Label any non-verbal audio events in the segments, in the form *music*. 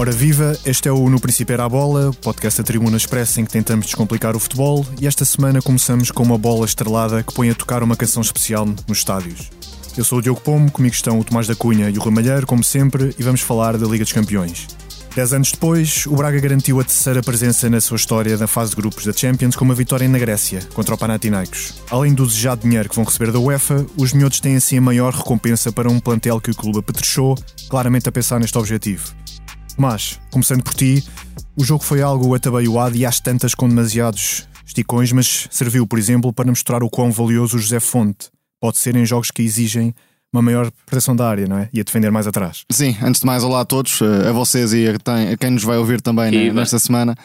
Ora viva, este é o No Príncipe Era a Bola, podcast da Tribuna Expressa em que tentamos descomplicar o futebol e esta semana começamos com uma bola estrelada que põe a tocar uma canção especial nos estádios. Eu sou o Diogo Pomo, comigo estão o Tomás da Cunha e o Ramalheiro, como sempre, e vamos falar da Liga dos Campeões. Dez anos depois, o Braga garantiu a terceira presença na sua história na fase de grupos da Champions com uma vitória na Grécia, contra o Panathinaikos. Além do desejado dinheiro que vão receber da UEFA, os miúdos têm assim a maior recompensa para um plantel que o clube apetrechou, claramente a pensar neste objetivo. Mas, começando por ti, o jogo foi algo atabalhoado e às tantas com demasiados esticões, mas serviu, por exemplo, para mostrar o quão valioso o José Fonte pode ser em jogos que exigem uma maior proteção da área, não é? E a defender mais atrás. Sim, antes de mais, olá a todos, eh, a vocês e a quem nos vai ouvir também né, nesta semana.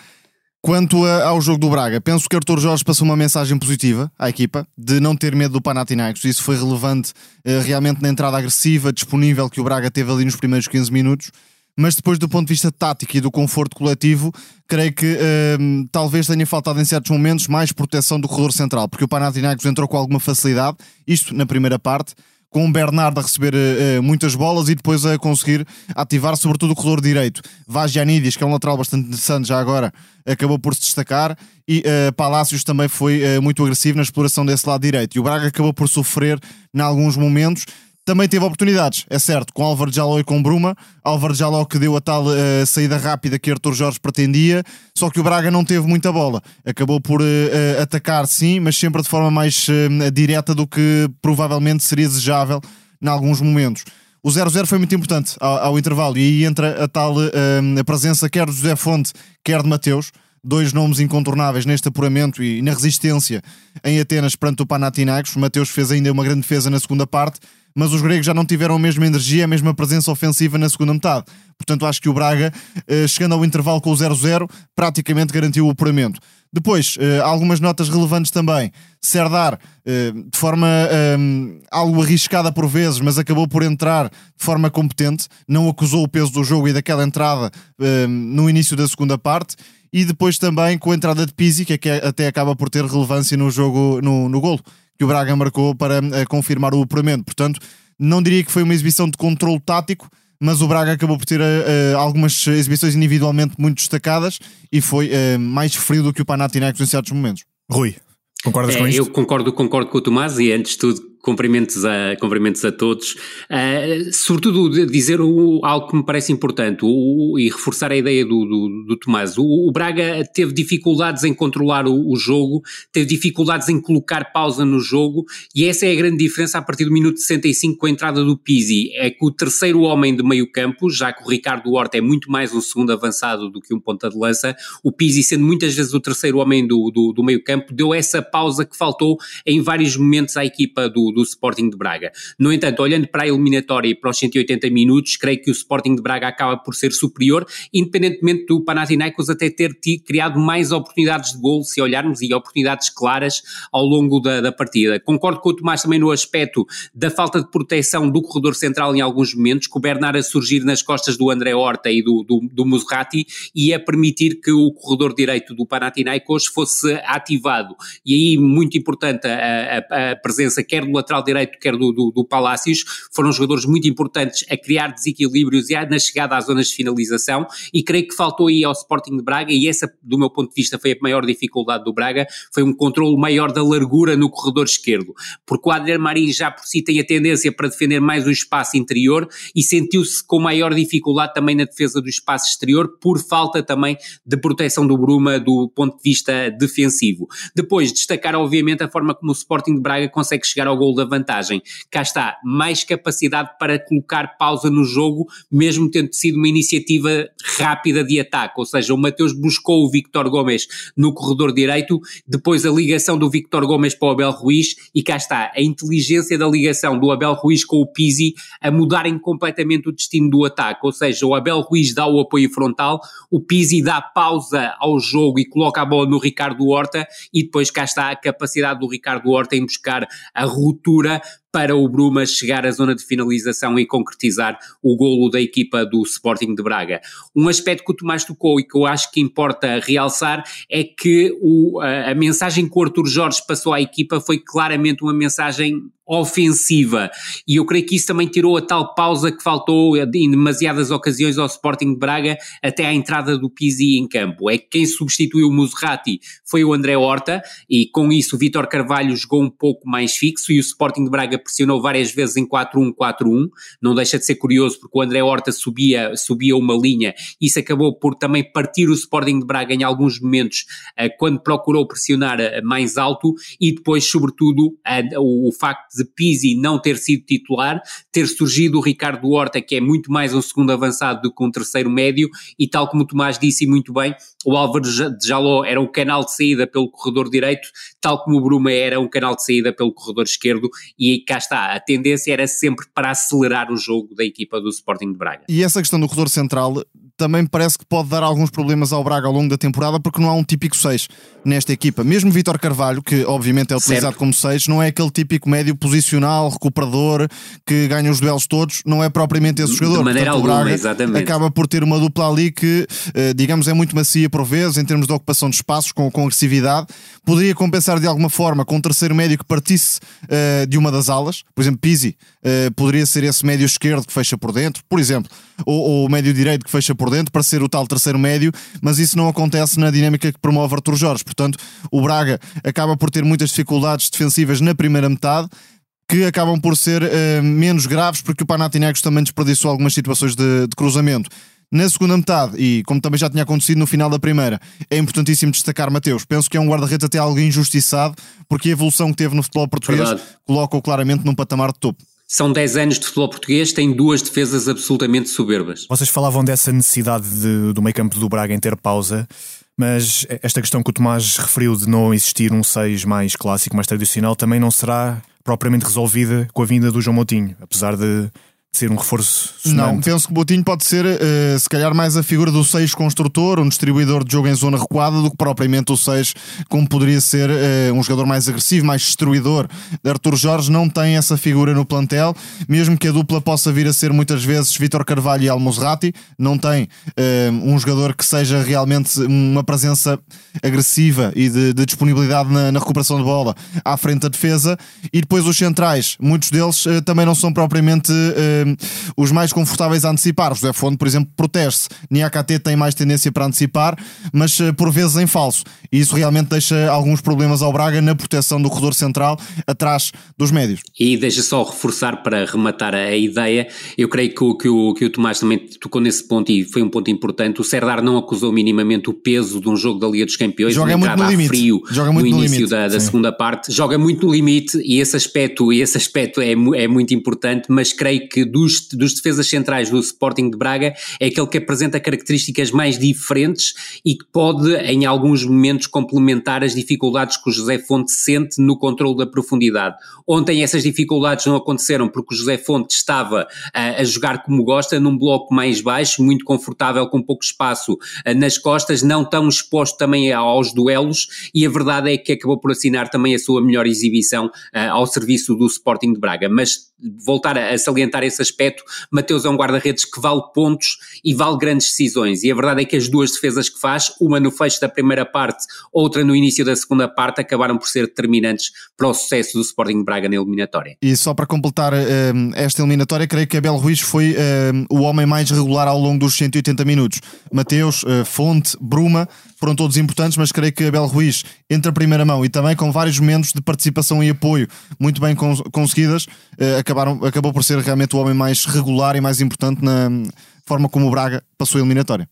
Quanto a, ao jogo do Braga, penso que Artur Jorge passou uma mensagem positiva à equipa de não ter medo do Panathinaikos. Isso foi relevante uh, realmente na entrada agressiva, disponível que o Braga teve ali nos primeiros 15 minutos. Mas depois, do ponto de vista tático e do conforto coletivo, creio que uh, talvez tenha faltado em certos momentos mais proteção do corredor central, porque o Panathinaikos entrou com alguma facilidade, isto na primeira parte, com o Bernardo a receber uh, muitas bolas e depois a conseguir ativar sobretudo o corredor direito. Vagianidis, que é um lateral bastante interessante já agora, acabou por se destacar e uh, Palácios também foi uh, muito agressivo na exploração desse lado direito. E o Braga acabou por sofrer em alguns momentos também teve oportunidades, é certo, com Álvaro Jaló e com Bruma. Álvaro Jaló que deu a tal uh, saída rápida que Arthur Jorge pretendia, só que o Braga não teve muita bola. Acabou por uh, atacar, sim, mas sempre de forma mais uh, direta do que provavelmente seria desejável em alguns momentos. O 0-0 foi muito importante ao, ao, intervalo e aí entra a tal a presença quer de José Fonte, quer de Mateus dois nomes incontornáveis neste apuramento e na resistência em Atenas perante o Panathinaikos. Mateus fez ainda uma grande defesa na segunda parte mas os gregos já não tiveram a mesma energia, a mesma presença ofensiva na segunda metade. Portanto, acho que o Braga, eh, chegando ao intervalo com o 0-0, praticamente garantiu o apuramento. Depois, eh, algumas notas relevantes também. Serdar, eh, de forma algo arriscada por vezes, mas acabou por entrar de forma competente, não acusou o peso do jogo e daquela entrada no início da segunda parte. E depois também com a entrada de Pizzi, que é até acaba por ter relevância no jogo, no, no golo que o Braga marcou para uh, confirmar o apuramento. Portanto, não diria que foi uma exibição de controle tático, mas o Braga acabou por ter uh, algumas exibições individualmente muito destacadas e foi uh, mais frio do que o Panathinaikos em certos momentos. Rui, concordas é, com isto? Eu concordo, concordo com o Tomás e antes de tudo Cumprimentos a, cumprimentos a todos. Uh, sobretudo dizer o, algo que me parece importante o, e reforçar a ideia do, do, do Tomás. O, o, Braga teve dificuldades em controlar o, jogo, teve dificuldades em colocar pausa no jogo e essa é a grande diferença a partir do minuto 65 com a entrada do Pizzi. É que o terceiro homem de meio campo, já que o Ricardo Horta é muito mais um segundo avançado do que um ponta de lança, o Pizzi sendo muitas vezes o terceiro homem do, do, do meio campo, deu essa pausa que faltou em vários momentos à equipa do do Sporting de Braga. No entanto, olhando para a eliminatória e para os 180 minutos, creio que o Sporting de Braga acaba por ser superior, independentemente do Panathinaikos até ter criado mais oportunidades de gol, se olharmos, e oportunidades claras ao longo da, da partida. Concordo com o Tomás também no aspecto da falta de proteção do corredor central em alguns momentos, com o Bernard a surgir nas costas do André Horta e do, do, do Muserati e a permitir que o corredor direito do Panathinaikos fosse ativado. E aí, muito importante a, a, a presença quer do lateral direito, quer do, do, do Palácios, foram jogadores muito importantes a criar desequilíbrios e na chegada às zonas de finalização e creio que faltou aí ao Sporting de Braga e essa, do meu ponto de vista, foi a maior dificuldade do Braga, foi um controle maior da largura no corredor esquerdo, porque o Adler Marim já por si tem a tendência para defender mais o espaço interior e sentiu-se com maior dificuldade também na defesa do espaço exterior por falta também de proteção do Bruma do ponto de vista defensivo. Depois, destacar obviamente a forma como o Sporting de Braga consegue chegar ao gol da vantagem. Cá está, mais capacidade para colocar pausa no jogo, mesmo tendo sido uma iniciativa rápida de ataque, ou seja, o Mateus buscou o Victor Gomes no corredor direito, depois a ligação do Victor Gomes para o Abel Ruiz, e cá está, a inteligência da ligação do Abel Ruiz com o Pizzi a mudarem completamente o destino do ataque, ou seja, o Abel Ruiz dá o apoio frontal, o Pizzi dá pausa ao jogo e coloca a bola no Ricardo Horta, e depois cá está a capacidade do Ricardo Horta em buscar a ruptura para o Bruma chegar à zona de finalização e concretizar o golo da equipa do Sporting de Braga. Um aspecto que o Tomás tocou e que eu acho que importa realçar é que o, a, a mensagem que o Arthur Jorge passou à equipa foi claramente uma mensagem ofensiva. E eu creio que isso também tirou a tal pausa que faltou em demasiadas ocasiões ao Sporting de Braga até à entrada do Pizzi em campo. É que quem substituiu o Muserati foi o André Horta e com isso o Vítor Carvalho jogou um pouco mais fixo e o Sporting de Braga pressionou várias vezes em 4-1-4-1. Não deixa de ser curioso porque o André Horta subia, subia uma linha isso acabou por também partir o Sporting de Braga em alguns momentos eh, quando procurou pressionar eh, mais alto e depois, sobretudo, o facto de Pizzi não ter sido titular, ter surgido o Ricardo Horta, que é muito mais um segundo avançado do que um terceiro médio, e tal como o Tomás disse muito bem, o Álvaro de Jaló era um canal de saída pelo corredor direito, tal como o Bruma era um canal de saída pelo corredor esquerdo, e cá está, a tendência era sempre para acelerar o jogo da equipa do Sporting de Braga. E essa questão do corredor central também parece que pode dar alguns problemas ao Braga ao longo da temporada, porque não há um típico 6 nesta equipa. Mesmo Vitor Carvalho, que obviamente é utilizado certo. como 6, não é aquele típico médio posicional, recuperador, que ganha os duelos todos, não é propriamente esse jogador. De maneira Portanto, alguma, exatamente. Acaba por ter uma dupla ali que, eh, digamos, é muito macia por vezes, em termos de ocupação de espaços, com, com agressividade. Poderia compensar de alguma forma com um terceiro médio que partisse uh, de uma das alas. Por exemplo, Pizzi uh, poderia ser esse médio esquerdo que fecha por dentro, por exemplo, ou, o médio direito que fecha por dentro para ser o tal terceiro médio, mas isso não acontece na dinâmica que promove Artur Jorge. Portanto, o Braga acaba por ter muitas dificuldades defensivas na primeira metade que acabam por ser uh, menos graves porque o Panathinaikos também desperdiçou algumas situações de, de cruzamento. Na segunda metade, e como também já tinha acontecido no final da primeira, é importantíssimo destacar Mateus. Penso que é um guarda-redes até algo injustiçado, porque a evolução que teve no futebol português coloca-o claramente num patamar de topo. São 10 anos de futebol português, tem duas defesas absolutamente soberbas. Vocês falavam dessa necessidade de, do meio campo do Braga em ter pausa, mas esta questão que o Tomás referiu de não existir um 6 mais clássico, mais tradicional, também não será propriamente resolvida com a vinda do João Moutinho, apesar de ser um reforço sonante. Não, penso que o Botinho pode ser uh, se calhar mais a figura do 6 construtor, um distribuidor de jogo em zona recuada, do que propriamente o 6 como poderia ser uh, um jogador mais agressivo, mais destruidor. Arthur Jorge não tem essa figura no plantel, mesmo que a dupla possa vir a ser muitas vezes Vitor Carvalho e Almozrati, não tem uh, um jogador que seja realmente uma presença agressiva e de, de disponibilidade na, na, recuperação de bola à frente da defesa, e depois os centrais, muitos deles também não são propriamente os mais confortáveis a antecipar. O José Fonte, por exemplo, protege-se. Niakate tem mais tendência para antecipar, mas eh, por vezes em falso. E isso realmente deixa alguns problemas ao Braga na proteção do corredor central atrás dos médios. E deixa só reforçar para rematar a ideia. Eu creio que o, que o, que o Tomás também tocou nesse ponto e foi um ponto importante. O Serdar não acusou minimamente o peso de um jogo da Liga dos Campeões. Joga muito no limite. frio Joga muito no, no início limite. da, da segunda parte. Joga muito no limite e esse aspecto, esse aspecto é, é muito importante, mas creio que dos, dos defesas centrais do Sporting de Braga é aquele que apresenta características mais diferentes e que pode, em alguns momentos, complementar as dificuldades que o José Fonte sente no controle da profundidade. Ontem essas dificuldades não aconteceram porque o José Fonte estava a, a jogar como gosta, num bloco mais baixo, muito confortável, com pouco espaço nas costas, não tão exposto também aos duelos, e a verdade é que acabou por assinar também a sua melhor exibição ao serviço do Sporting de Braga. Mas voltar a, salientar esse aspecto, Mateus é um guarda-redes que vale pontos e vale grandes decisões. E a verdade é que as duas defesas que faz, uma no fecho da primeira parte, outra no início da segunda parte, acabaram por ser determinantes para o sucesso do Sporting Braga na eliminatória. E só para completar um, esta eliminatória, creio que Abel Ruiz foi um, o homem mais regular ao longo dos 180 minutos. Mateus, uh, Fonte, Bruma, foram todos importantes, mas creio que Abel Ruiz, entre a primeira mão e também com vários momentos de participação e apoio muito bem cons conseguidas, uh, acabaram, acabou por ser realmente o homem mais regular e mais importante na forma como o Braga passou a eliminatória.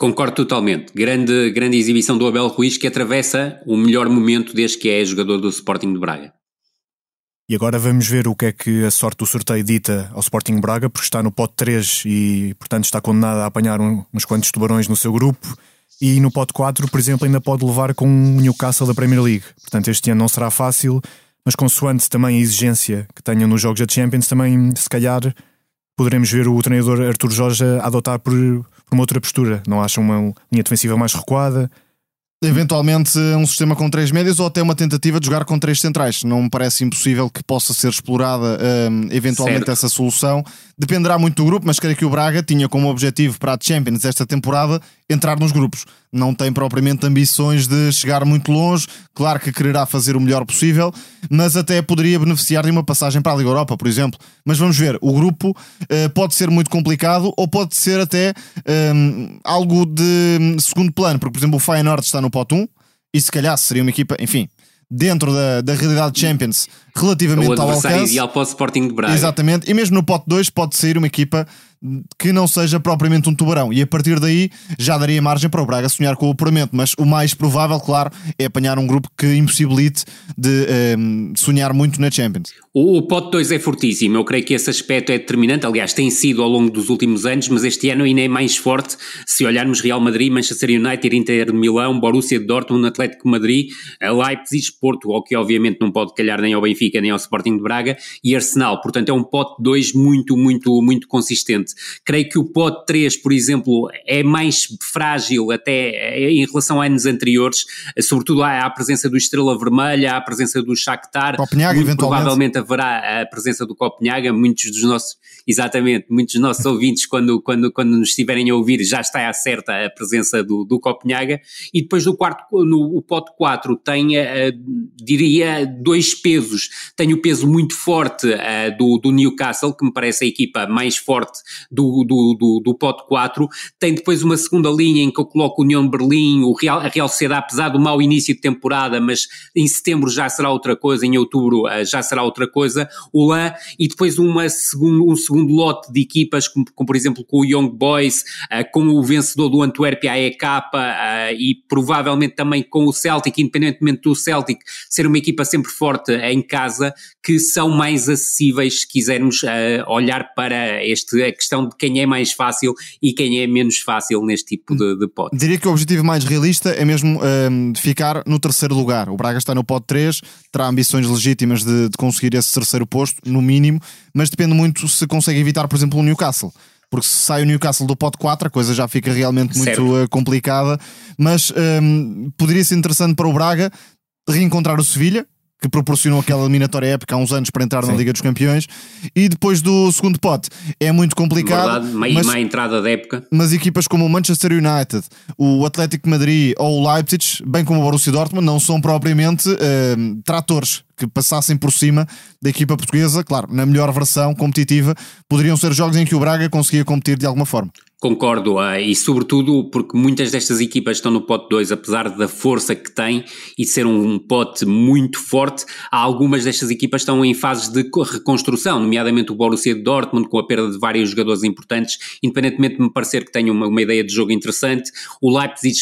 Concordo totalmente. Grande, grande exibição do Abel Ruiz que atravessa o melhor momento desde que é jogador do Sporting de Braga. E agora vamos ver o que é que a sorte do sorteio dita ao Sporting Braga, porque está no pote 3 e, portanto, está condenado a apanhar uns quantos tubarões no seu grupo. E no pote 4, por exemplo, ainda pode levar com o Newcastle da Premier League. Portanto, este ano não será fácil, mas consoante também a exigência que tenham nos jogos da Champions, também, se calhar, poderemos ver o treinador Artur Jorge adotar por, por uma outra postura. Não acham uma linha defensiva mais recuada? Eventualmente um sistema com três médias ou até uma tentativa de jogar com três centrais. Não me parece impossível que possa ser explorada um, eventualmente certo. essa solução. Dependerá muito do grupo, mas creio que o Braga tinha como objetivo para a Champions esta temporada entrar nos grupos. Não tem propriamente ambições de chegar muito longe. Claro que quererá fazer o melhor possível, mas até poderia beneficiar de uma passagem para a Liga Europa, por exemplo. Mas vamos ver, o grupo uh, pode ser muito complicado ou pode ser até um, algo de hum, segundo plano, porque, por exemplo, o Feyenoord está no pote 1 e se calhar seria uma equipa, enfim, dentro da, da realidade Champions relativamente ao alcance. ideal para o Sporting de Braga. Exatamente, e mesmo no pote 2 pode sair uma equipa que não seja propriamente um tubarão. E a partir daí já daria margem para o Braga sonhar com o apuramento. Mas o mais provável, claro, é apanhar um grupo que impossibilite de um, ehm, sonhar muito na Champions. O, o pote 2 é fortíssimo. Eu creio que esse aspecto é determinante. Aliás, tem sido ao longo dos últimos anos, mas este ano ainda é mais forte. Se olharmos Real Madrid, Manchester United, Inter de Milão, Borussia Dortmund, Atlético Madrid, Leipzig, Porto, ao que obviamente não pode calhar nem ao Benfica nem ao Sporting de Braga, e Arsenal. Portanto, é um pote 2 muito, muito, muito consistente. Creio que o pote 3, por exemplo, é mais frágil até eh, em relação a anos anteriores, sobretudo à, presença do Estrela Vermelha, à presença do Shakhtar. Copenhaga, Muito provavelmente haverá a presença do Copenhaga, muitos dos nossos, exatamente, muitos dos nossos ouvintes, quando, quando, quando nos estiverem a ouvir, já está certa a presença do, do Copenhaga. E depois do quarto, no o pote 4 tem, uh, diria, dois pesos. Tem o peso muito forte uh, do, do Newcastle, que me parece a equipa mais forte do, do, do, do pote 4. Tem depois uma segunda linha em que eu coloco o União Berlim, o Real, a Real Sociedade, apesar do mau início de temporada, mas em setembro já será outra coisa, em outubro uh, já será outra coisa, o LAN, e depois uma segundo, um segundo lote de equipas, como, como por exemplo com o Young Boys, uh, com o vencedor do Antuérpia AEK uh, e provavelmente também com o Celtic, independentemente do Celtic ser uma equipa sempre forte em casa, que são mais acessíveis se quisermos olhar para este, a questão de quem é mais fácil e quem é menos fácil neste tipo de, de pote. Diria que o objetivo mais realista é mesmo um, ficar no terceiro lugar. O Braga está no pote 3, terá ambições legítimas de, de conseguir esse terceiro posto, no mínimo, mas depende muito se consegue evitar, por exemplo, o Newcastle porque se sai o Newcastle do pote 4 a coisa já fica realmente muito uh, complicada, mas um, poderia ser interessante para o Braga reencontrar o Sevilha, que proporcionou aquela eliminatória épica há uns anos para entrar Sim. na Liga dos Campeões. E depois do segundo pote é muito complicado. Verdade, mas, má entrada da época. Mas equipas como o Manchester United, o Atlético Madrid ou o Leipzig, bem como o Borussia Dortmund, não são propriamente uh, tratores que passassem por cima da equipa portuguesa. Claro, na melhor versão competitiva, poderiam ser jogos em que o Braga conseguia competir de alguma forma. Concordo, uh, e sobretudo porque muitas destas equipas estão no pote 2, apesar da força que têm e de ser um, pote muito forte, algumas destas equipas estão em fases de reconstrução, nomeadamente o Borussia Dortmund, com a perda de vários jogadores importantes, independentemente de me parecer que tenha uma, uma ideia de jogo interessante. O Leipzig,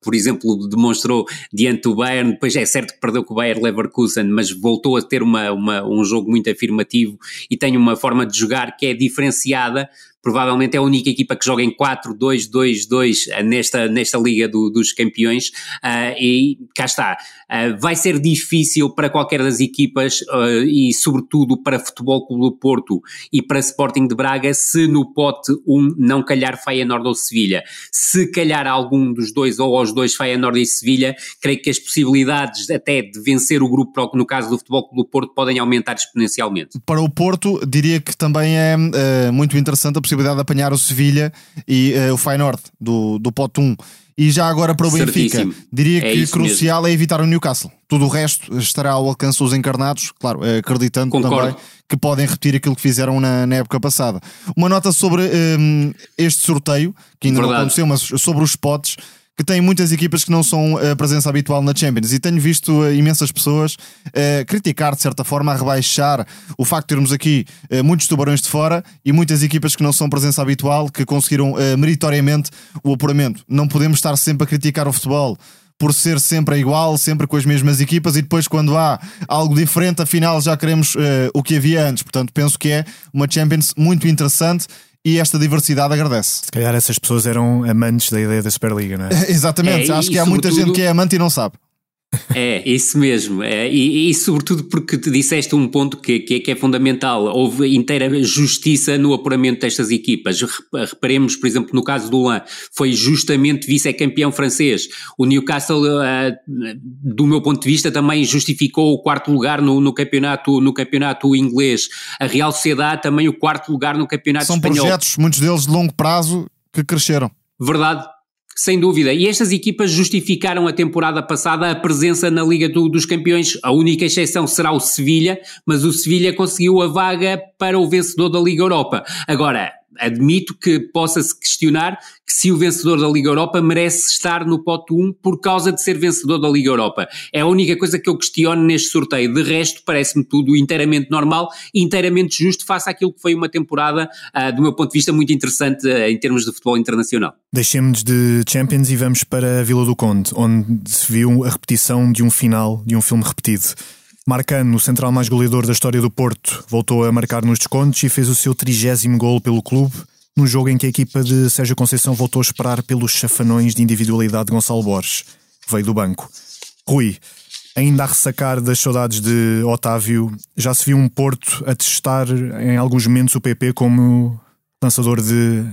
por exemplo, demonstrou diante do Bayern, depois é certo que perdeu com o Bayern Leverkusen, mas voltou a ter uma, uma, um jogo muito afirmativo e tem uma forma de jogar que é diferenciada, provavelmente é a única equipa que joga em 4-2-2-2 eh, nesta, nesta Liga do, dos Campeões uh, e cá está. Uh, vai ser difícil para qualquer das equipas uh, e sobretudo para Futebol Clube do Porto e para Sporting de Braga se no pote 1 não calhar Feyenoord ou Sevilha. Se calhar algum dos dois ou aos dois Feyenoord e Sevilha, creio que as possibilidades até de vencer o grupo, no caso do Futebol Clube do Porto, podem aumentar exponencialmente. Para o Porto, diria que também é muito interessante a possibilidade de apanhar o Sevilha e uh, o Feyenoord do, do pote 1. E já agora para o Benfica, diria é que crucial mesmo. é evitar o Newcastle. Tudo o resto estará ao alcance dos encarnados, claro, eh, acreditando Concordo. também que podem repetir aquilo que fizeram na, na época passada. Uma nota sobre um, ehm, este sorteio, que ainda Verdade. não aconteceu, mas sobre os spots que tem muitas equipas que não são a eh, presença habitual na Champions e tenho visto uh, imensas pessoas uh, criticar de certa forma, a rebaixar o facto de termos aqui muitos tubarões de fora e muitas equipas que não são presença habitual que conseguiram meritoriamente o apuramento. Não podemos estar sempre a criticar o futebol por ser sempre igual, sempre com as mesmas equipas e depois quando há algo diferente, afinal já queremos uh, o que havia antes. Portanto, penso que é uma Champions muito interessante e esta diversidade agradece. Se calhar essas pessoas eram amantes da ideia da Superliga, não é? *laughs* Exatamente, é, acho que há muita gente que é amante e não sabe. É, isso mesmo. É, e, e, sobretudo porque te disseste um ponto que, que, que, é fundamental. Houve inteira justiça no apuramento destas equipas. Reparemos, por exemplo, no caso do Lan, foi justamente vice-campeão francês. O Newcastle, uh, do meu ponto de vista, também justificou o quarto lugar no, no, campeonato, no campeonato inglês. A Real Sociedade também o quarto lugar no campeonato São espanhol. São projetos, muitos deles de longo prazo, que cresceram. Verdade, sem dúvida. E estas equipas justificaram a temporada passada a presença na Liga do, dos Campeões. A única exceção será o Sevilha, mas o Sevilha conseguiu a vaga para o vencedor da Liga Europa. Agora, admito que possa-se questionar que se o vencedor da Liga Europa merece estar no pote 1 por causa de ser vencedor da Liga Europa. É a única coisa que eu questiono neste sorteio. De resto, parece-me tudo inteiramente normal e inteiramente justo face àquilo que foi uma temporada, uh, do meu ponto de vista, muito interessante uh, em termos de futebol internacional. Deixemos de Champions e vamos para a Vila do Conde, onde se viu a repetição de um final de um filme repetido. Marcano, o central mais goleador da história do Porto, voltou a marcar nos descontos e fez o seu trigésimo gol pelo clube, num jogo em que a equipa de Sérgio Conceição voltou a esperar pelos chafanões de individualidade de Gonçalo Borges, veio do banco. Rui, ainda a ressacar das saudades de Otávio, já se viu um Porto a testar em alguns momentos o PP como lançador de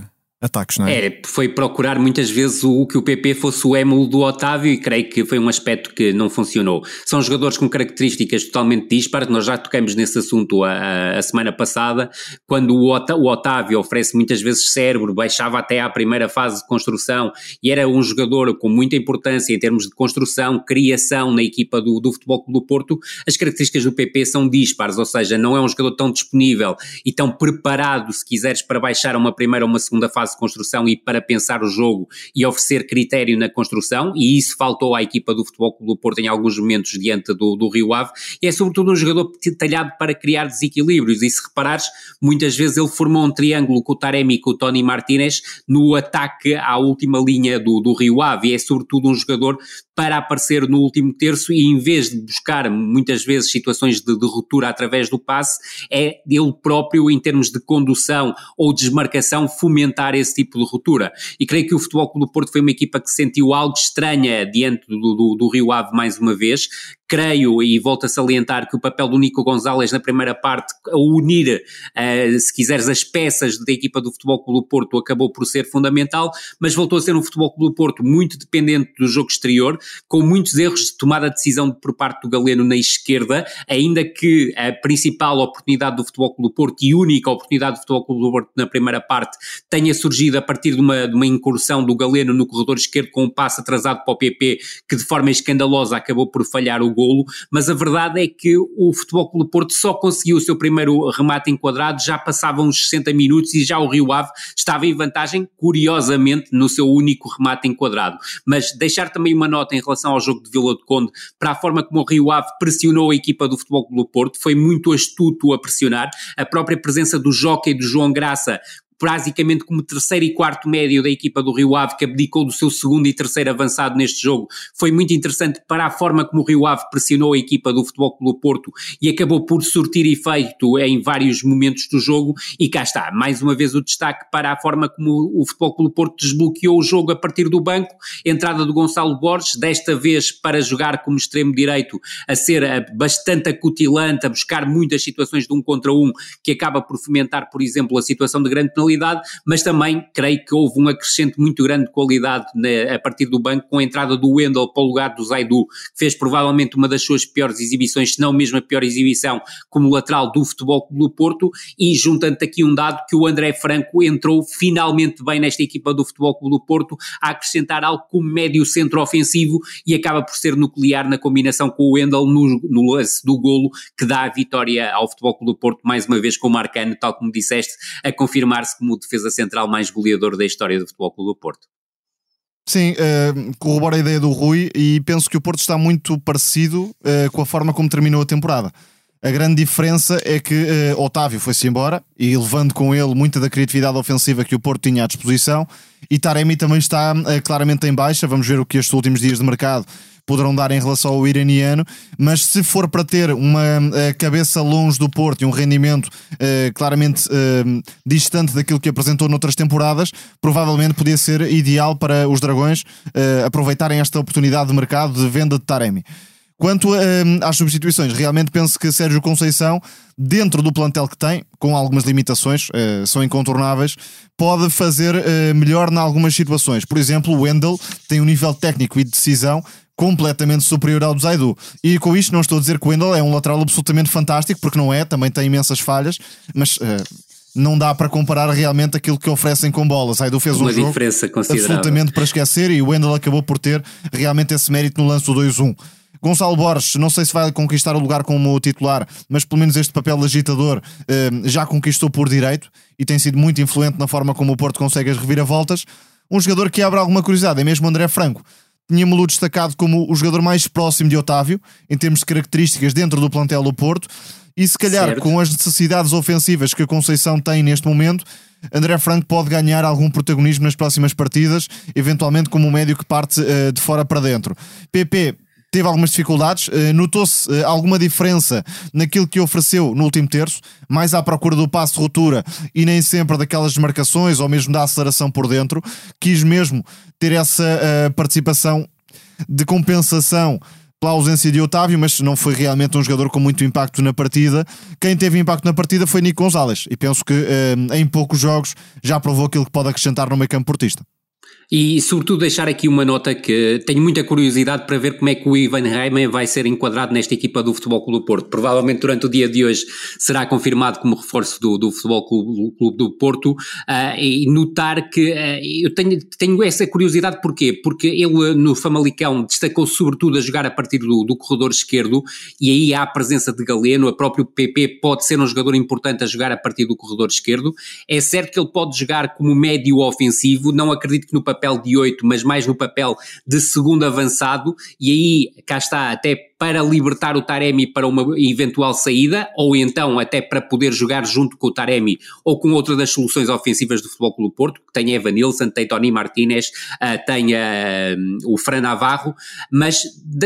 ataques, não é? É, foi procurar muitas vezes o que o PP fosse o émulo do Otávio e creio que foi um aspecto que não funcionou. São jogadores com características totalmente dispares, nós já tocamos nesse assunto a, a semana passada, quando o, o Otávio oferece muitas vezes cérebro, baixava até à primeira fase de construção e era um jogador com muita importância em termos de construção, criação na equipa do, do Futebol Clube do Porto, as características do PP são dispares, ou seja, não é um jogador tão disponível e tão preparado, se quiseres, para baixar uma primeira ou uma segunda fase de construção e para pensar o jogo e oferecer critério na construção, e isso faltou à equipa do Futebol Clube do Porto em alguns momentos diante do, do Rio Ave, e é sobretudo um jogador talhado para criar desequilíbrios, e se reparares, muitas vezes ele formou um triângulo com o Taremi e com o Tony Martinez no ataque à última linha do, do Rio Ave, e é sobretudo um jogador para aparecer no último terço e em vez de buscar muitas vezes situações de, de ruptura através do passe, é ele próprio em termos de condução ou desmarcação fomentar esse tipo de ruptura. E creio que o Futebol Clube do Porto foi uma equipa que sentiu algo estranha diante do, do, do Rio Ave mais uma vez, creio, e volto a salientar, que o papel do Nico Gonzalez na primeira parte, a unir, uh, se quiseres, as peças da equipa do Futebol Clube do Porto, acabou por ser fundamental, mas voltou a ser um Futebol Clube do Porto muito dependente do jogo exterior, com muitos erros de tomada de decisão por parte do Galeno na esquerda, ainda que a principal oportunidade do Futebol Clube do Porto e única oportunidade do Futebol Clube do Porto na primeira parte tenha surgido a partir de uma, de uma incursão do Galeno no corredor esquerdo com um passo atrasado para o PP, que de forma escandalosa acabou por falhar o golo, mas a verdade é que o Futebol Clube Porto só conseguiu o seu primeiro remate enquadrado, já passavam uns 60 minutos e já o Rio Ave estava em vantagem, curiosamente, no seu único remate enquadrado. Mas deixar também uma nota em relação ao jogo de Vila de Conde, para a forma como o Rio Ave pressionou a equipa do Futebol Clube Porto, foi muito astuto a pressionar, a própria presença do Joca e do João Graça basicamente como terceiro e quarto médio da equipa do Rio Ave, que abdicou do seu segundo e terceiro avançado neste jogo. Foi muito interessante para a forma como o Rio Ave pressionou a equipa do Futebol Clube Porto e acabou por surtir efeito em vários momentos do jogo. E cá está, mais uma vez o destaque para a forma como o Futebol Clube Porto desbloqueou o jogo a partir do banco. Entrada do Gonçalo Borges, desta vez para jogar como extremo direito, a ser eh, bastante acutilante, a buscar muitas situações de um contra um, que acaba por fomentar, por exemplo, a situação de grande penalidade qualidade, mas também creio que houve um acrescente muito grande de qualidade a partir do banco com a entrada do Wendel para o lugar do Zaidu, que fez provavelmente uma das suas piores exibições, se não mesmo a pior exibição como lateral do Futebol do Porto e juntando aqui um dado que o André Franco entrou finalmente bem nesta equipa do Futebol do Porto a acrescentar algo como médio centro ofensivo e acaba por ser nuclear na combinação com o Wendel no, no lance do golo que dá a vitória ao Futebol do Porto mais uma vez com o Marcano, tal como disseste, a confirmar-se como o defesa central mais goleador da história do Futebol Clube do Porto. Sim, uh, corroboro a ideia do Rui e penso que o Porto está muito parecido uh, com a forma como terminou a temporada. A grande diferença é que uh, Otávio foi-se embora e levando com ele muita da criatividade ofensiva que o Porto tinha à disposição e Taremi também está claramente em baixa. Vamos ver o que estes últimos dias de mercado poderão dar em relação ao iraniano, mas se for para ter uma uh, cabeça longe do Porto e um rendimento uh, claramente uh, distante daquilo que apresentou noutras temporadas, provavelmente podia ser ideal para os Dragões aproveitarem esta oportunidade de mercado de venda de Taremi. Quanto às substituições, realmente penso que Sérgio Conceição, dentro do plantel que tem, com algumas limitações, são incontornáveis, pode fazer melhor em algumas situações. Por exemplo, o Wendel tem um nível técnico e de decisão completamente superior ao do Zaidu. E com isto não estou a dizer que o Wendel é um lateral absolutamente fantástico, porque não é, também tem imensas falhas, mas uh, não dá para comparar realmente aquilo que oferecem com bola. Zaidu fez Uma um jogo absolutamente para esquecer e o Wendel acabou por ter realmente esse mérito no lance do 2-1. Gonçalo Borges, não sei se vai conquistar o lugar como titular, mas pelo menos este papel de agitador eh, já conquistou por direito e tem sido muito influente na forma como o Porto consegue as reviravoltas. Um jogador que abre alguma curiosidade é mesmo André Franco tínhamos-lo destacado como o jogador mais próximo de Otávio, em termos de características dentro do plantel do Porto, e se calhar certo. com as necessidades ofensivas que a Conceição tem neste momento, André Franco pode ganhar algum protagonismo nas próximas partidas, eventualmente como um médio que parte uh, de fora para dentro. PP teve algumas dificuldades. Uh, Notou-se uh, alguma diferença naquilo que ofereceu no último terço, mais à procura do passo de ruptura e nem sempre daquelas desmarcações ou mesmo da aceleração por dentro. Quis mesmo ter essa uh, participação de compensação pela ausência de Otávio, mas não foi realmente um jogador com muito impacto na partida. Quem teve impacto na partida foi Nico Gonzalez e penso que em poucos jogos já provou aquilo que pode acrescentar no meio campo portista. E, sobretudo, deixar aqui uma nota que tenho muita curiosidade para ver como é que o Ivan Reimann vai ser enquadrado nesta equipa do Futebol Clube do Porto. Provavelmente durante o dia de hoje será confirmado como reforço do, do Futebol Clube, Clube do Porto uh, e notar que uh, eu tenho, tenho essa curiosidade porquê? Porque ele no Famalicão destacou sobretudo a jogar a partir do, do corredor esquerdo e aí há a presença de Galeno, a próprio PP pode ser um jogador importante a jogar a partir do corredor esquerdo. É certo que ele pode jogar como médio ofensivo, não acredito que no papel de 8, mas mais no papel de segundo avançado, e aí cá está, até para libertar o Taremi para uma eventual saída, ou então até para poder jogar junto com o Taremi ou com outra das soluções ofensivas do Futebol Clube Porto, que tem Evan Nilsson, tem Tony Martinez, uh, tem uh, o Fran Navarro, mas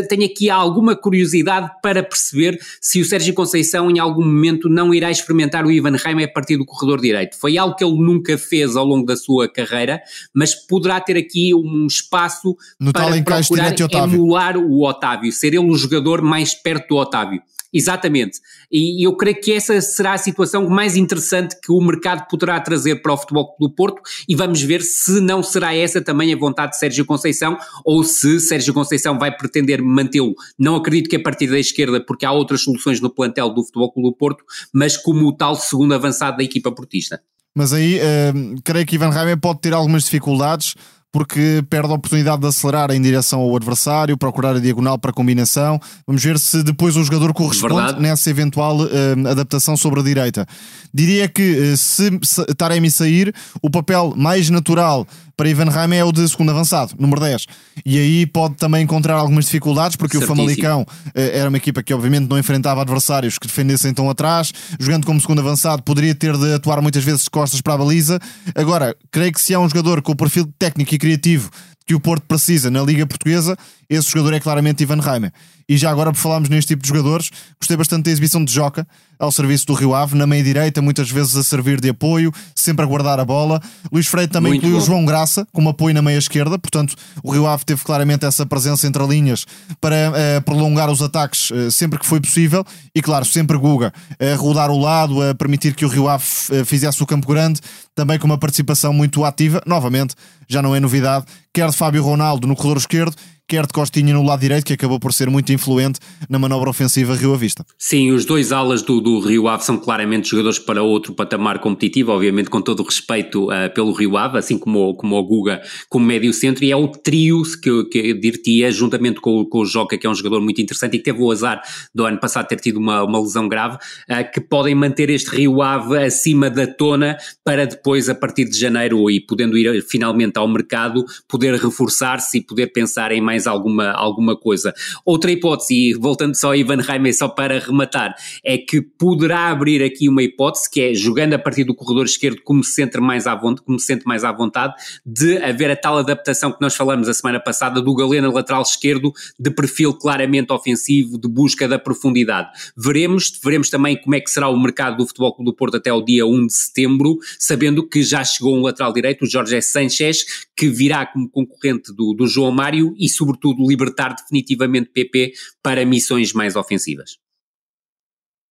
tenho aqui alguma curiosidade para perceber se o Sérgio Conceição em algum momento não irá experimentar o Ivan Reima a partir do corredor direito. Foi algo que ele nunca fez ao longo da sua carreira, mas poderá ter aqui um espaço no para procurar emular o Otávio, ser ele o jogador jogador mais perto do Otávio. Exatamente. E eu creio que essa será a situação mais interessante que o mercado poderá trazer para o Futebol do Porto e vamos ver se não será essa também a vontade de Sérgio Conceição ou se Sérgio Conceição vai pretender mantê-lo. Não acredito que a partir da esquerda, porque há outras soluções no plantel do Futebol do Porto, mas como o tal segundo avançado da equipa portista. Mas aí, uh, creio que Ivan Reimer pode ter algumas dificuldades porque perde a oportunidade de acelerar em direção ao adversário, procurar a diagonal para combinação. Vamos ver se depois o jogador corresponde Verdade. nessa eventual uh, adaptação sobre a direita. Diria que uh, se Taremi sair, o papel mais natural para Ivan Raime é o de segundo avançado, número 10. E aí pode também encontrar algumas dificuldades, porque Certíssimo. o Famalicão uh, era uma equipa que obviamente não enfrentava adversários que defendessem tão atrás, jogando como segundo avançado, poderia ter de atuar muitas vezes de costas para a baliza. Agora, creio que se há um jogador com o perfil técnico e criativo que o Porto precisa na Liga Portuguesa, esse jogador é claramente Ivan Reimer. E já agora, por falarmos neste tipo de jogadores, gostei bastante da exibição de Joca ao serviço do Rio Ave, na meia direita, muitas vezes a servir de apoio, sempre a guardar a bola. Luís Freire também Muito incluiu bom. João Graça como apoio na meia esquerda, portanto, o Rio Ave teve claramente essa presença entre linhas para uh, prolongar os ataques uh, sempre que foi possível. E claro, sempre Guga a rodar o lado, a permitir que o Rio Ave uh, fizesse o campo grande, também com uma participação muito ativa. Novamente, já não é novidade, quer de Fábio Ronaldo no corredor esquerdo quer de Costinha no lado direito, que acabou por ser muito influente na manobra ofensiva Rio Avista. Sim, os dois alas do, do Rio Ave são claramente jogadores para outro patamar competitivo, obviamente com todo o respeito uh, pelo Rio Ave, assim como, como o Guga como médio centro, e é o trio que, que eu juntamente com, com o Joca, que é um jogador muito interessante e que teve o azar do ano passado ter tido uma, uma lesão grave, uh, que podem manter este Rio Ave acima da tona para depois, a partir de janeiro, e podendo ir finalmente ao mercado, poder reforçar-se e poder pensar em mais mais alguma, alguma coisa. Outra hipótese, e voltando só a Ivan Raime, só para rematar, é que poderá abrir aqui uma hipótese, que é jogando a partir do corredor esquerdo como se sente mais à vontade, como se sente mais à vontade, de haver a tal adaptação que nós falamos a semana passada do Galena lateral esquerdo, de perfil claramente ofensivo, de busca da profundidade. Veremos, veremos também como é que será o mercado do Futebol Clube do Porto até o dia 1 de setembro, sabendo que já chegou um lateral direito, o Jorge Sanchez, que virá como concorrente do, do João Mário e, sobretudo, libertar definitivamente PP para missões mais ofensivas.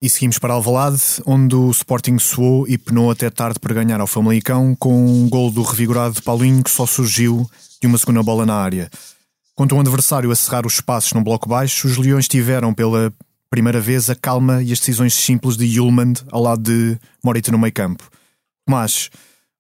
E seguimos para Alvalade, onde o Sporting suou e penou até tarde para ganhar ao Famalicão com um gol do revigorado Paulinho que só surgiu de uma segunda bola na área. Quanto um adversário a cerrar os espaços num bloco baixo, os Leões tiveram pela primeira vez a calma e as decisões simples de Yulman ao lado de Morita no meio campo. Mas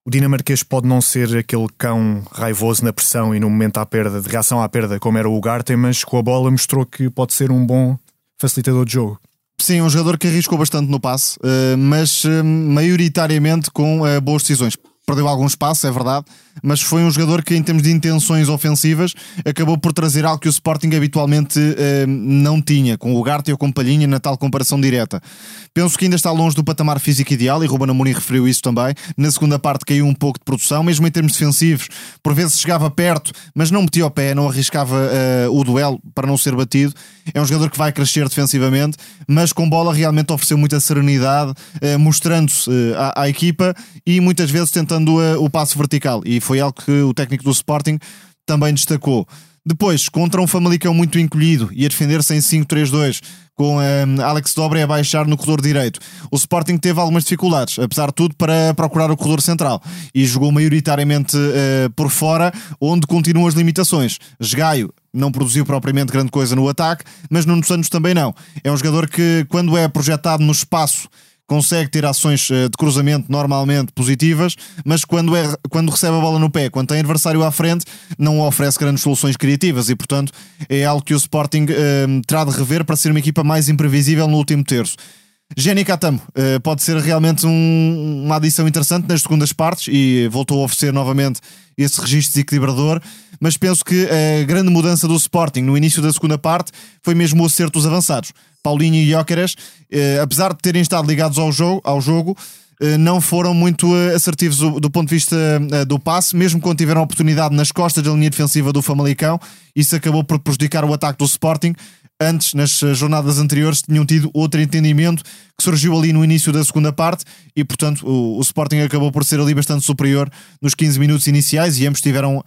o dinamarquês pode não ser aquele cão raivoso na pressão e no momento à perda, de reação à perda, como era o Ugarte, mas com a bola mostrou que pode ser um bom facilitador de jogo. Sim, um jogador que arriscou bastante no passe, eh, mas eh, maioritariamente com eh, boas decisões perdeu algum espaço, é verdade, mas foi um jogador que, em termos de intenções ofensivas, acabou por trazer algo que o Sporting habitualmente eh, não tinha, com o Garte e o Compalhinha na tal comparação direta. Penso que ainda está longe do patamar físico ideal, e Ruben Amorim referiu isso também. Na segunda parte caiu um pouco de produção, mesmo em termos defensivos, por vezes chegava perto, mas não metia o pé, não arriscava eh, o duelo para não ser batido. É um jogador que vai crescer defensivamente, mas com bola realmente ofereceu muita serenidade, eh, mostrando-se eh, à, à equipa e muitas vezes tentando uh, o passo vertical e foi algo que o técnico do Sporting também destacou. Depois, contra um Famalicão muito encolhido e a defender-se em 5-3-2, com um, Alex Dobre a baixar no corredor direito. O Sporting teve algumas dificuldades, apesar de tudo, para procurar o corredor central e jogou maioritariamente uh, por fora, onde continuam as limitações. Esgaio não produziu propriamente grande coisa no ataque, mas Nuno Santos também não. É um jogador que, quando é projetado no espaço consegue ter ações eh, de cruzamento normalmente positivas, mas quando, é, quando recebe a bola no pé, quando tem adversário à frente, não oferece grandes soluções criativas e, portanto, é algo que o Sporting eh, terá de rever para ser uma equipa mais imprevisível no último terço. Jenny Catamo uh, pode ser realmente um, uma adição interessante nas segundas partes e voltou a oferecer novamente esse registro desequilibrador, mas penso que a grande mudança do Sporting no início da segunda parte foi mesmo o acerto dos avançados. Paulinho e Jóqueres, uh, apesar de terem estado ligados ao jogo, ao jogo uh, não foram muito assertivos do, do, ponto de vista do passe, mesmo quando tiveram oportunidade nas costas da linha defensiva do Famalicão, isso acabou por prejudicar o ataque do Sporting, antes, nas jornadas anteriores, tinham tido outro entendimento que surgiu ali no início da segunda parte e, portanto, o, o Sporting acabou por ser ali bastante superior nos 15 minutos iniciais e ambos tiveram uh,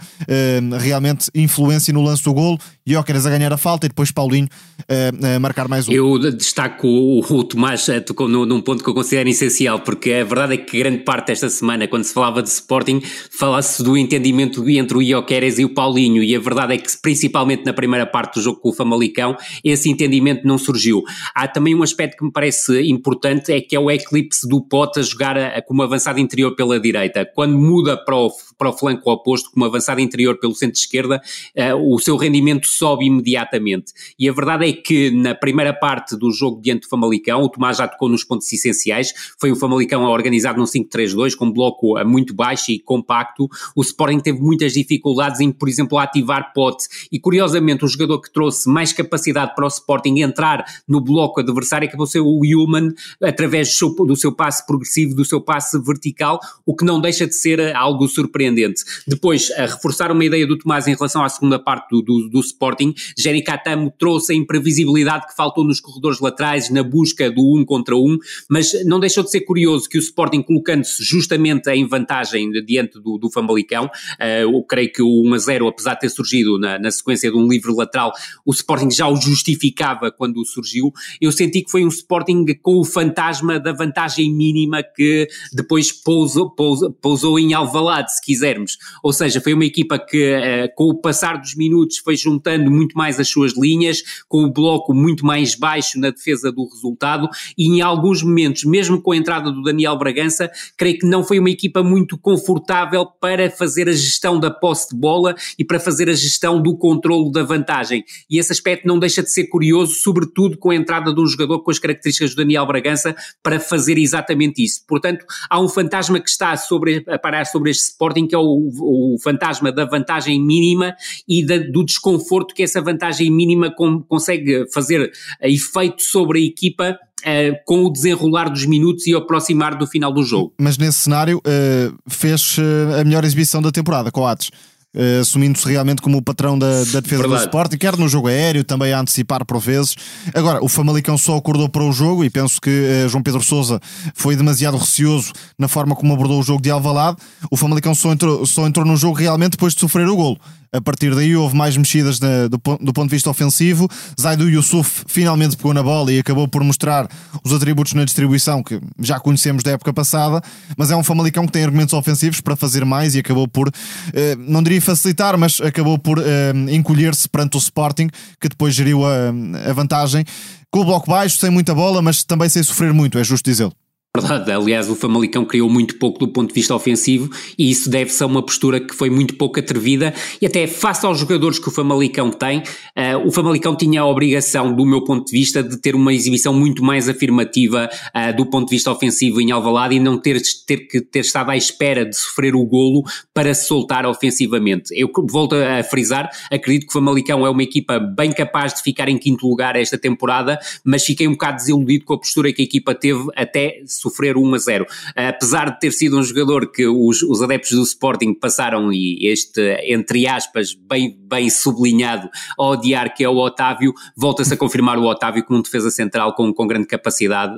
realmente influência no lance do golo. Jóqueres a ganhar a falta e depois Paulinho uh, a marcar mais um. Eu destaco o, o Tomás uh, tocou no, num ponto que eu considero essencial, porque a verdade é que grande parte desta semana, quando se falava de Sporting, fala-se do entendimento entre o Jóqueres e o Paulinho, e a verdade é que, principalmente na primeira parte do jogo com o Famalicão, esse entendimento não surgiu. Há também um aspecto que me parece importante importante é que é o eclipse do Pote a jogar a, como avançado interior pela direita. Quando muda para o, para o flanco oposto, como avançado interior pelo centro-esquerda, uh, o seu rendimento sobe imediatamente. E a verdade é que na primeira parte do jogo diante do Famalicão, o Tomás já tocou nos pontos essenciais, foi o Famalicão organizado num 5-3-2, com bloco muito baixo e compacto. O Sporting teve muitas dificuldades em, por exemplo, ativar Pote. E curiosamente, o jogador que trouxe mais capacidade para o Sporting entrar no bloco adversário acabou ser o Human, através do seu, do seu passe progressivo, do seu passe vertical, o que não deixa de ser eh, algo surpreendente. Depois, a reforçar uma ideia do Tomás em relação à segunda parte do, do, do Sporting, Jerry Catamo trouxe a imprevisibilidade que faltou nos corredores laterais, na busca do um contra um, mas não deixou de ser curioso que o Sporting, colocando-se justamente em vantagem diante do, do Famalicão, uh, eu creio que o 1 a 0, apesar de ter surgido na, na sequência de um livre lateral, o Sporting já o justificava quando surgiu. Eu senti que foi um Sporting com o fantasma da vantagem mínima que depois pousou, pousou, pousou em Alvalade, se quisermos. Ou seja, foi uma equipa que, uh, com o passar dos minutos, foi juntando muito mais as suas linhas, com o bloco muito mais baixo na defesa do resultado e em alguns momentos, mesmo com a entrada do Daniel Bragança, creio que não foi uma equipa muito confortável para fazer a gestão da posse de bola e para fazer a gestão do controlo da vantagem. E esse aspecto não deixa de ser curioso, sobretudo com a entrada de um jogador com as características do Daniel Bragança para fazer exatamente isso. Portanto, há um fantasma que está sobre, a parar sobre este Sporting, que é o, o fantasma da vantagem mínima e da, do desconforto que essa vantagem mínima com, consegue fazer efeito sobre a equipa Uh, com o desenrolar dos minutos e aproximar do final do jogo. Mas nesse cenário uh, fez a melhor exibição da temporada com o Atos. Uh, assumindo-se realmente como o patrão da, da defesa Verdade. do Sporting, quer no jogo aéreo, também a antecipar por vezes. Agora, o Famalicão só acordou para o jogo e penso que uh, João Pedro Sousa foi demasiado receoso na forma como abordou o jogo de Alvalade. O Famalicão só entrou, só entrou no jogo realmente depois de sofrer o golo. A partir daí houve mais mexidas na, do, do, ponto de vista ofensivo. Zaidu Yusuf finalmente pegou na bola e acabou por mostrar os atributos na distribuição que já conhecemos da época passada, mas é um Famalicão que tem argumentos ofensivos para fazer mais e acabou por, eh, não diria facilitar, mas acabou por eh, encolher-se perante o Sporting, que depois geriu a, a vantagem com o bloco baixo, sem muita bola, mas também sem sofrer muito, é justo dizê-lo. Verdade, aliás, o Famalicão criou muito pouco do ponto de vista ofensivo e isso deve-se a uma postura que foi muito pouco atrevida e até face aos jogadores que o Famalicão tem, uh, o Famalicão tinha a obrigação, do meu ponto de vista, de ter uma exibição muito mais afirmativa uh, do ponto de vista ofensivo em Alvalade e não ter, ter que ter estado à espera de sofrer o golo para se soltar ofensivamente. Eu volto a frisar, acredito que o Famalicão é uma equipa bem capaz de ficar em quinto lugar esta temporada, mas fiquei um bocado desiludido com a postura que a equipa teve até sofrer 1 a 0. Apesar de ter sido um jogador que os, os adeptos do Sporting passaram, e este, entre aspas, bem, bem sublinhado, a odiar, que é o Otávio, volta-se a confirmar o Otávio como um defesa central com, com grande capacidade,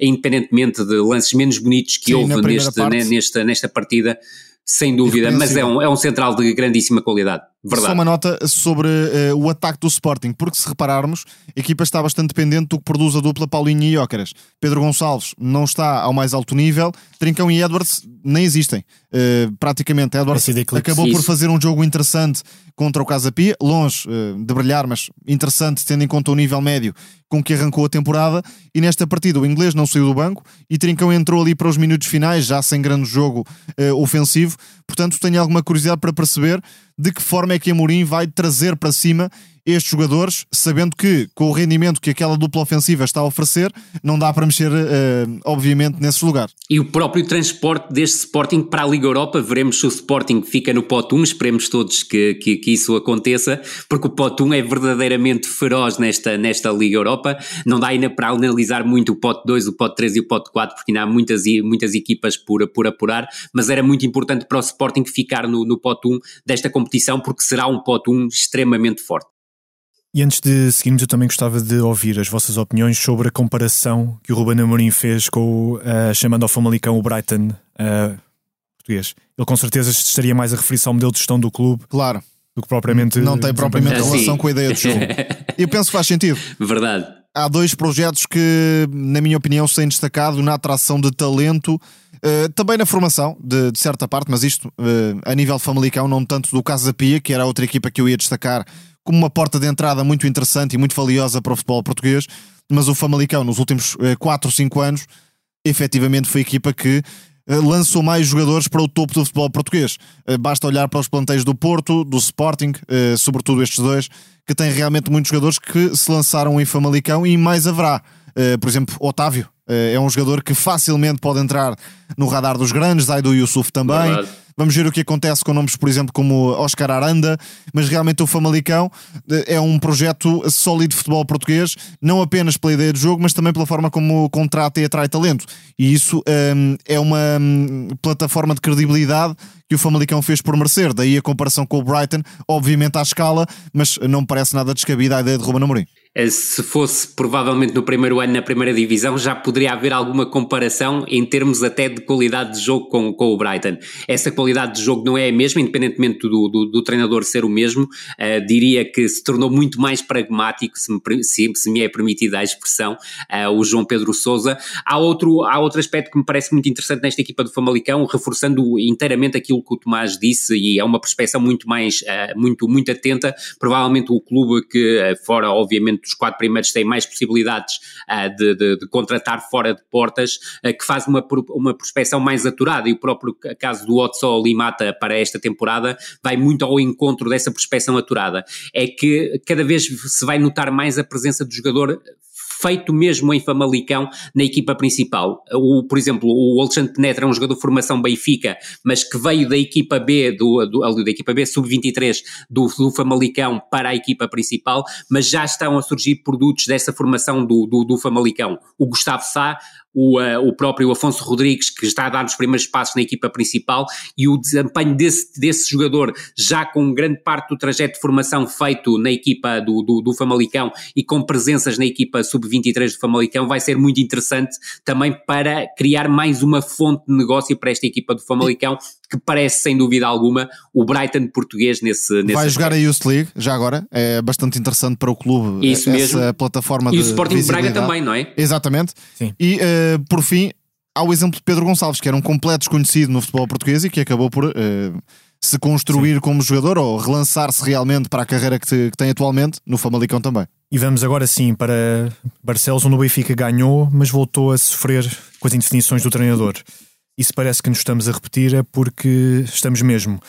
independentemente de lances menos bonitos que Sim, houve neste, nesta, nesta partida sem dúvida, mas é um, é um central de grandíssima qualidade. Verdade. Só uma nota sobre uh, o ataque do Sporting, porque se repararmos, a equipa está bastante dependente do que produz a dupla Paulinho e Iócaras. Pedro Gonçalves não está ao mais alto nível, Trincão e Edwards nem existem. Uh, praticamente, Edwards acabou Isso. por fazer um jogo interessante contra o Casa Pia, longe uh, de brilhar, mas interessante tendo em conta o nível médio com que arrancou a temporada. E nesta partida o inglês não saiu do banco e Trincão entrou ali para os minutos finais, já sem grande jogo ofensivo. Portanto, tenho alguma curiosidade para perceber de que forma é que Amorim vai trazer para cima estes jogadores, sabendo que com o rendimento que aquela dupla ofensiva está a oferecer, não dá para mexer, uh, obviamente, nesses lugares. E o próprio transporte deste Sporting para a Liga Europa, veremos se o Sporting fica no pote 1, esperemos todos que, que, que, isso aconteça, porque o pote 1 é verdadeiramente feroz nesta, nesta Liga Europa, não dá ainda para analisar muito o pote 2, o pote 3 e o pote 4, porque ainda há muitas, muitas equipas por, por apurar, mas era muito importante para o Sporting ficar no, no pote 1 desta competição, porque será um pote 1 extremamente forte. E antes de seguirmos, eu também gostava de ouvir as vossas opiniões sobre a comparação que o Ruben Amorim fez com, uh, chamando ao Famalicão o Brighton uh, português. Ele com certeza estaria mais a referir-se ao modelo de gestão do clube. Claro. Do que propriamente. Não tem propriamente relação com a ideia de jogo. *laughs* eu penso que faz sentido. Verdade. Há dois projetos que, na minha opinião, se têm destacado na atração de talento, uh, também na formação, de, de, certa parte, mas isto uh, a nível famalicão, não tanto do Casa Pia, que era a outra equipa que eu ia destacar como uma porta de entrada muito interessante e muito valiosa para o futebol português, mas o Famalicão nos últimos 4 ou 5 anos efetivamente foi a equipa que eh, lançou mais jogadores para o topo do futebol português. Eh, basta olhar para os planteios do Porto, do Sporting, eh, sobretudo estes dois, que têm realmente muitos jogadores que se lançaram em Famalicão e mais haverá. Por exemplo, Otávio é um jogador que facilmente pode entrar no radar dos grandes, Zaido Yusuf também. Verdade. Vamos ver o que acontece com nomes, por exemplo, como Oscar Aranda, mas realmente o Famalicão eh, é um projeto sólido de futebol português, não apenas pela ideia de jogo, mas também pela forma como contrata e atrai talento. E isso um, é uma um, plataforma de credibilidade que o Famalicão fez por merecer. Daí a comparação com o Brighton, obviamente à escala, mas não me parece nada descabida a ideia de Ruben Amorim. Eh, se fosse provavelmente no primeiro ano na primeira divisão, já poderia haver alguma comparação em termos até de qualidade de jogo com, com o Brighton. Essa qualidade de jogo não é a mesma, independentemente do, do, do treinador ser o mesmo. Uh, diria que se tornou muito mais pragmático, se me, se, se me é permitida a expressão, uh, o João Pedro Souza. Há outro, há outro aspecto que me parece muito interessante nesta equipa do Famalicão, reforçando inteiramente aquilo que o Tomás disse, e é uma perspectiva muito mais, uh, muito, muito atenta. Provavelmente o clube que, fora, obviamente, os quatro primeiros têm mais possibilidades uh, de, de, de, contratar fora de portas, uh, que faz uma, uma prospecção mais aturada. E o próprio caso do Otso Limata para esta temporada vai muito ao encontro dessa prospecção aturada. É que cada vez se vai notar mais a presença do jogador feito mesmo em Famalicão na equipa principal. O, por exemplo, o Alexandre Penetra é um jogador de formação Benfica, mas que veio da equipa B, do, do da equipa B sub-23 do, do Famalicão para a equipa principal, mas já estão a surgir produtos dessa formação do, do, do Famalicão. O Gustavo Sá, o, uh, o próprio Afonso Rodrigues, que está a dar os primeiros passos na equipa principal, e o desempenho desse, desse jogador, já com grande parte do trajeto de formação feito na equipa do, do, do Famalicão e com presenças na equipa sub-23 do Famalicão, vai ser muito interessante também para criar mais uma fonte de negócio para esta equipa do Famalicão, que parece sem dúvida alguma o Brighton português nesse, nesse Vai jogar a Youth League, já agora, é bastante interessante para o clube Isso essa mesmo. plataforma e de o Sporting Braga também, não é? Exatamente. Sim. E uh, por fim, há o exemplo de Pedro Gonçalves, que era um completo desconhecido no futebol português e que acabou por uh, se construir Sim. como jogador ou relançar-se realmente para a carreira que, te, que, tem atualmente no Famalicão também. E vamos agora sim para Barcelos, onde o Benfica ganhou, mas voltou a sofrer com as indefinições do treinador. E se parece que nos estamos a repetir é porque estamos mesmo.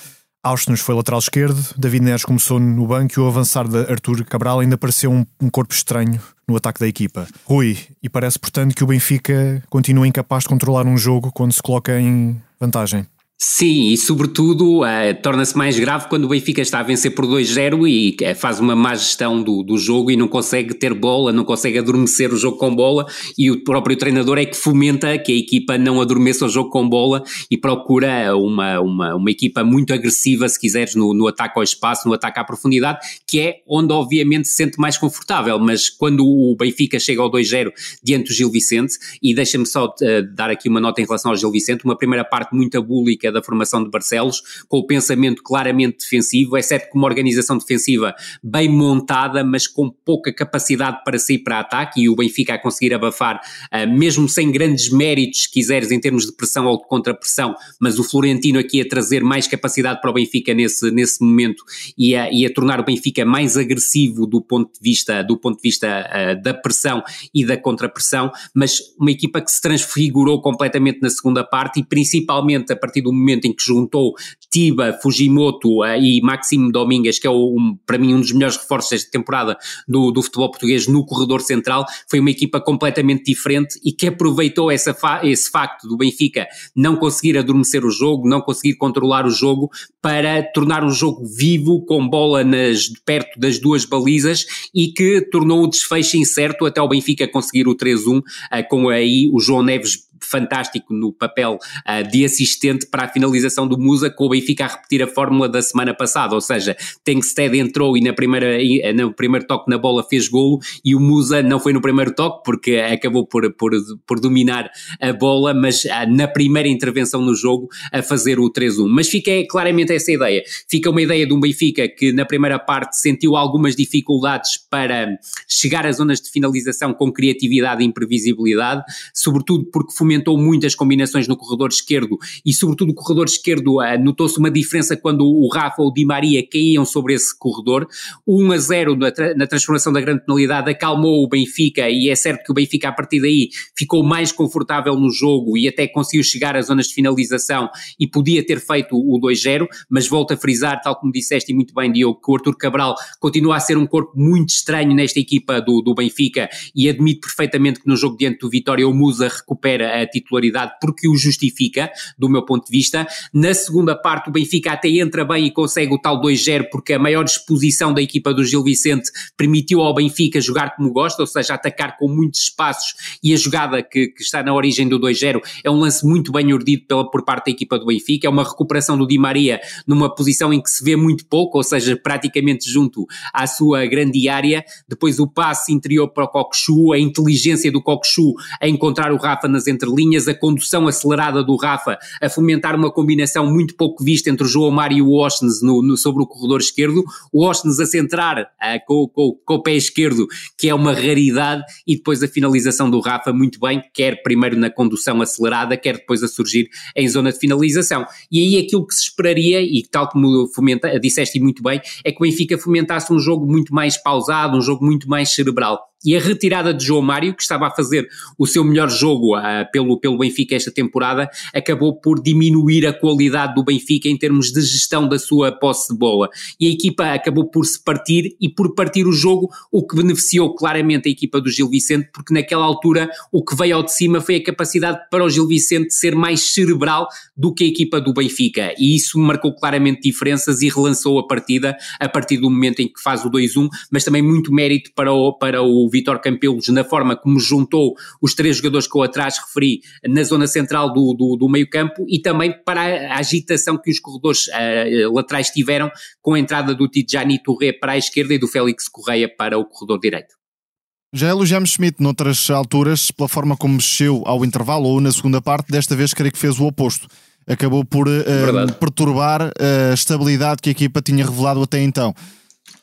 Austin foi lateral esquerdo, David Neres começou no banco e o avançar de Arthur Cabral ainda pareceu um, um, corpo estranho no ataque da equipa. Rui, e parece portanto que o Benfica continua incapaz de controlar um jogo quando se coloca em vantagem. Sim, e sobretudo uh, torna-se mais grave quando o Benfica está a vencer por 2-0 e uh, faz uma má gestão do, do jogo e não consegue ter bola, não consegue adormecer o jogo com bola e o próprio treinador é que fomenta que a equipa não adormeça o jogo com bola e procura uma, uma, uma equipa muito agressiva, se quiseres, no, no ataque ao espaço, no ataque à profundidade, que é onde obviamente se sente mais confortável, mas quando o Benfica chega ao 2-0 diante do Gil Vicente, e deixa-me só uh, dar aqui uma nota em relação ao Gil Vicente, uma primeira parte muito abúlica da formação de Barcelos, com o pensamento claramente defensivo, exceto com uma organização defensiva bem montada, mas com pouca capacidade para sair para ataque, e o Benfica a conseguir abafar, uh, mesmo sem grandes méritos, se quiseres, em termos de pressão ou de contrapressão, mas o Florentino aqui a trazer mais capacidade para o Benfica nesse, nesse momento e a, e a tornar o Benfica mais agressivo do ponto de vista, do ponto de vista uh, da pressão e da contrapressão, mas uma equipa que se transfigurou completamente na segunda parte e principalmente a partir do momento em que juntou Tiba, Fujimoto uh, e Maxime Domingues, que é um, para mim um dos melhores reforços desta temporada do, do futebol português no corredor central, foi uma equipa completamente diferente e que aproveitou essa fa esse facto do Benfica não conseguir adormecer o jogo, não conseguir controlar o jogo para tornar um jogo vivo, com bola nas, perto das duas balizas e que tornou o desfecho incerto até o Benfica conseguir o 3-1, uh, com aí o João Neves fantástico no papel uh, de assistente para a finalização do Musa, com o Benfica a repetir a fórmula da semana passada, ou seja, Tengsted entrou e na primeira, eh, no primeiro toque na bola fez golo e o Musa não foi no primeiro toque porque acabou por, por, por dominar a bola, mas uh, na primeira intervenção no jogo a fazer o 3-1. Mas fica claramente essa ideia. Fica uma ideia de um Benfica que na primeira parte sentiu algumas dificuldades para chegar às zonas de finalização com criatividade e imprevisibilidade, sobretudo porque fomentou muitas combinações no corredor esquerdo e, sobretudo, o corredor esquerdo uh, notou-se uma diferença quando o Rafa ou o Di Maria caíam sobre esse corredor. 1 a 0 na, tra na transformação da grande penalidade acalmou o Benfica e é certo que o Benfica, a partir daí, ficou mais confortável no jogo e até conseguiu chegar às zonas de finalização e podia ter feito o 2-0, mas volto a frisar, tal como disseste e muito bem, Diogo, que o Arthur Cabral continua a ser um corpo muito estranho nesta equipa do, do Benfica e admito perfeitamente que no jogo diante do Vitória o Musa recupera a titularidade porque o justifica, do meu ponto de vista. Na segunda parte, o Benfica até entra bem e consegue o tal 2-0 porque a maior disposição da equipa do Gil Vicente permitiu ao Benfica jogar como gosta, ou seja, atacar com muitos espaços e a jogada que, que está na origem do 2-0 é um lance muito bem urdido pela, por parte da equipa do Benfica, é uma recuperação do Di Maria numa posição em que se vê muito pouco, ou seja, praticamente junto à sua grande área, depois o passe interior para o Cockchu, a inteligência do Cockchu a encontrar o Rafa nas entre linhas, a condução acelerada do Rafa a fomentar uma combinação muito pouco vista entre o João Mário e o Osnes no, no, sobre o corredor esquerdo, o Osnes a centrar uh, com, com, com, o pé esquerdo, que é uma raridade, e depois a finalização do Rafa muito bem, quer primeiro na condução acelerada, quer depois a surgir em zona de finalização. E aí aquilo que se esperaria, e tal como fomenta, disseste muito bem, é que o Benfica fomentasse um jogo muito mais pausado, um jogo muito mais cerebral e a retirada de João Mário, que estava a fazer o seu melhor jogo uh, pelo, pelo Benfica esta temporada, acabou por diminuir a qualidade do Benfica em termos de gestão da sua posse de bola. E a equipa acabou por se partir e por partir o jogo, o que beneficiou claramente a equipa do Gil Vicente, porque naquela altura o que veio ao de cima foi a capacidade para o Gil Vicente ser mais cerebral do que a equipa do Benfica. E isso marcou claramente diferenças e relançou a partida a partir do momento em que faz o 2-1, mas também muito mérito para o, para o Vitor Campelos na forma como juntou os três jogadores que eu atrás referi na zona central do, do, do meio campo e também para a agitação que os corredores uh, laterais tiveram com a entrada do Tijani Touré para a esquerda e do Félix Correia para o corredor direito. Já elogiamos Schmidt noutras alturas pela forma como mexeu ao intervalo ou na segunda parte, desta vez creio que fez o oposto. Acabou por uh, perturbar a estabilidade que a equipa tinha revelado até então.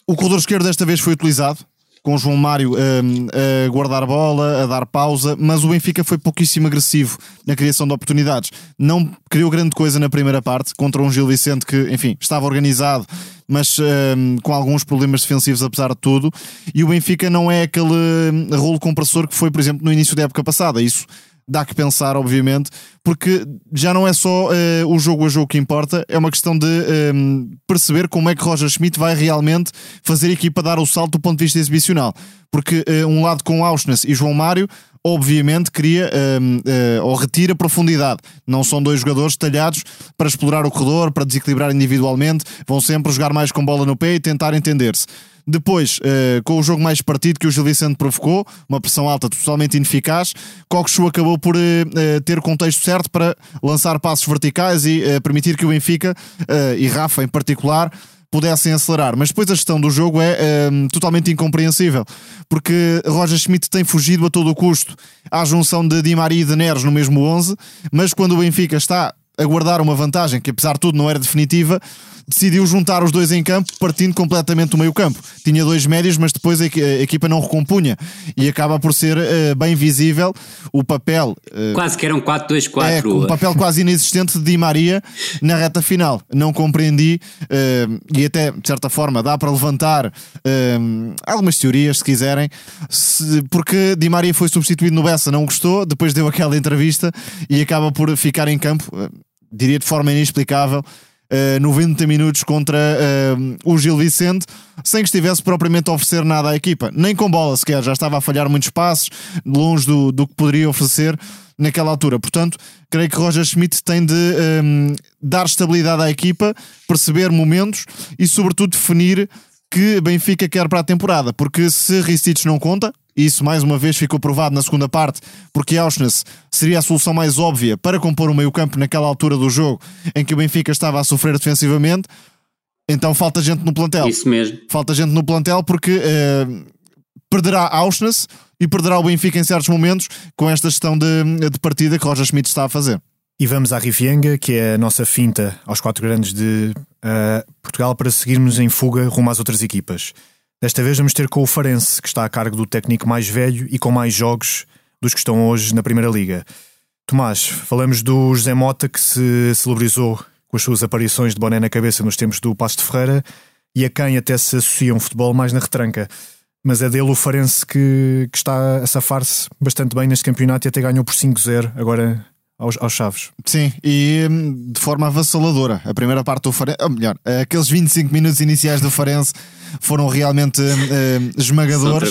O corredor esquerdo desta vez foi utilizado, com João Mário um, a guardar bola, a dar pausa, mas o Benfica foi pouquíssimo agressivo na criação de oportunidades. Não criou grande coisa na primeira parte contra um Gil Vicente que, enfim, estava organizado, mas um, com alguns problemas defensivos apesar de tudo. E o Benfica não é aquele hum, rolo compressor que foi, por exemplo, no início da época passada. Isso dá que pensar, obviamente, porque já não é só uh, o jogo a jogo que importa, é uma questão de um, perceber como é que Roger Schmidt vai realmente fazer a equipa dar o salto do ponto de vista exibicional. Porque uh, um lado com Auschwitz e João Mário, obviamente, cria uh, eh, ou retira profundidade. Não são dois jogadores talhados para explorar o corredor, para desequilibrar individualmente, vão sempre jogar mais com bola no pé e tentar entender-se. Depois, uh, com o jogo mais partido que o Gil Vicente provocou, uma pressão alta totalmente ineficaz, Coxu acabou por uh, ter o contexto certo para lançar passos verticais e uh, permitir que o Benfica, e Rafa em particular, pudessem acelerar. Mas depois a gestão do jogo é totalmente incompreensível, porque Roger Schmidt tem fugido a todo o custo à junção de Di Maria e de Neres no mesmo 11, mas quando o Benfica está a guardar uma vantagem que apesar de tudo não era definitiva, decidiu juntar os dois em campo, partindo completamente do meio campo. Tinha dois médios, mas depois a, equipa não recompunha e acaba por ser uh, bem visível o papel. Uh, quase que eram 4-2-4. É, o papel quase inexistente de Di Maria na reta final. Não compreendi uh, e até, de certa forma, dá para levantar algumas teorias, se quiserem, se, porque Di Maria foi substituído no Bessa, não gostou, depois deu aquela entrevista e acaba por ficar em campo, diria de forma inexplicável uh, eh, 90 minutos contra uh, o Gil Vicente, sem que estivesse propriamente a oferecer nada à equipa, nem com bola sequer, já estava a falhar muitos passos, longe do, do que poderia oferecer naquela altura. Portanto, creio que Roger Schmidt tem de um, eh, dar estabilidade à equipa, perceber momentos e, sobretudo, definir que Benfica quer para a temporada, porque se Ristich não conta, e isso mais uma vez ficou provado na segunda parte, porque Auschwitz seria a solução mais óbvia para compor o meio-campo naquela altura do jogo em que o Benfica estava a sofrer defensivamente. Então falta gente no plantel. Isso mesmo. Falta gente no plantel porque uh, perderá Auschwitz e perderá o Benfica em certos momentos com esta gestão de, de partida que Roger Schmidt está a fazer. E vamos à Rifienga, que é a nossa finta aos quatro grandes de uh, Portugal para seguirmos em fuga rumo às outras equipas. Desta vez vamos ter com o Farense, que está a cargo do técnico mais velho e com mais jogos dos que estão hoje na Primeira Liga. Tomás, falamos do José Mota, que se celebrizou com as suas aparições de boné na cabeça nos tempos do Passo de Ferreira e a quem até se associa um futebol mais na retranca. Mas é dele o Farense que, que está a safar-se bastante bem neste campeonato e até ganhou por 5-0 agora aos, aos Chaves. Sim, e hum, de forma avassaladora. A primeira parte do Farense, ou melhor, aqueles 25 minutos iniciais do Farense foram realmente uh, esmagadores.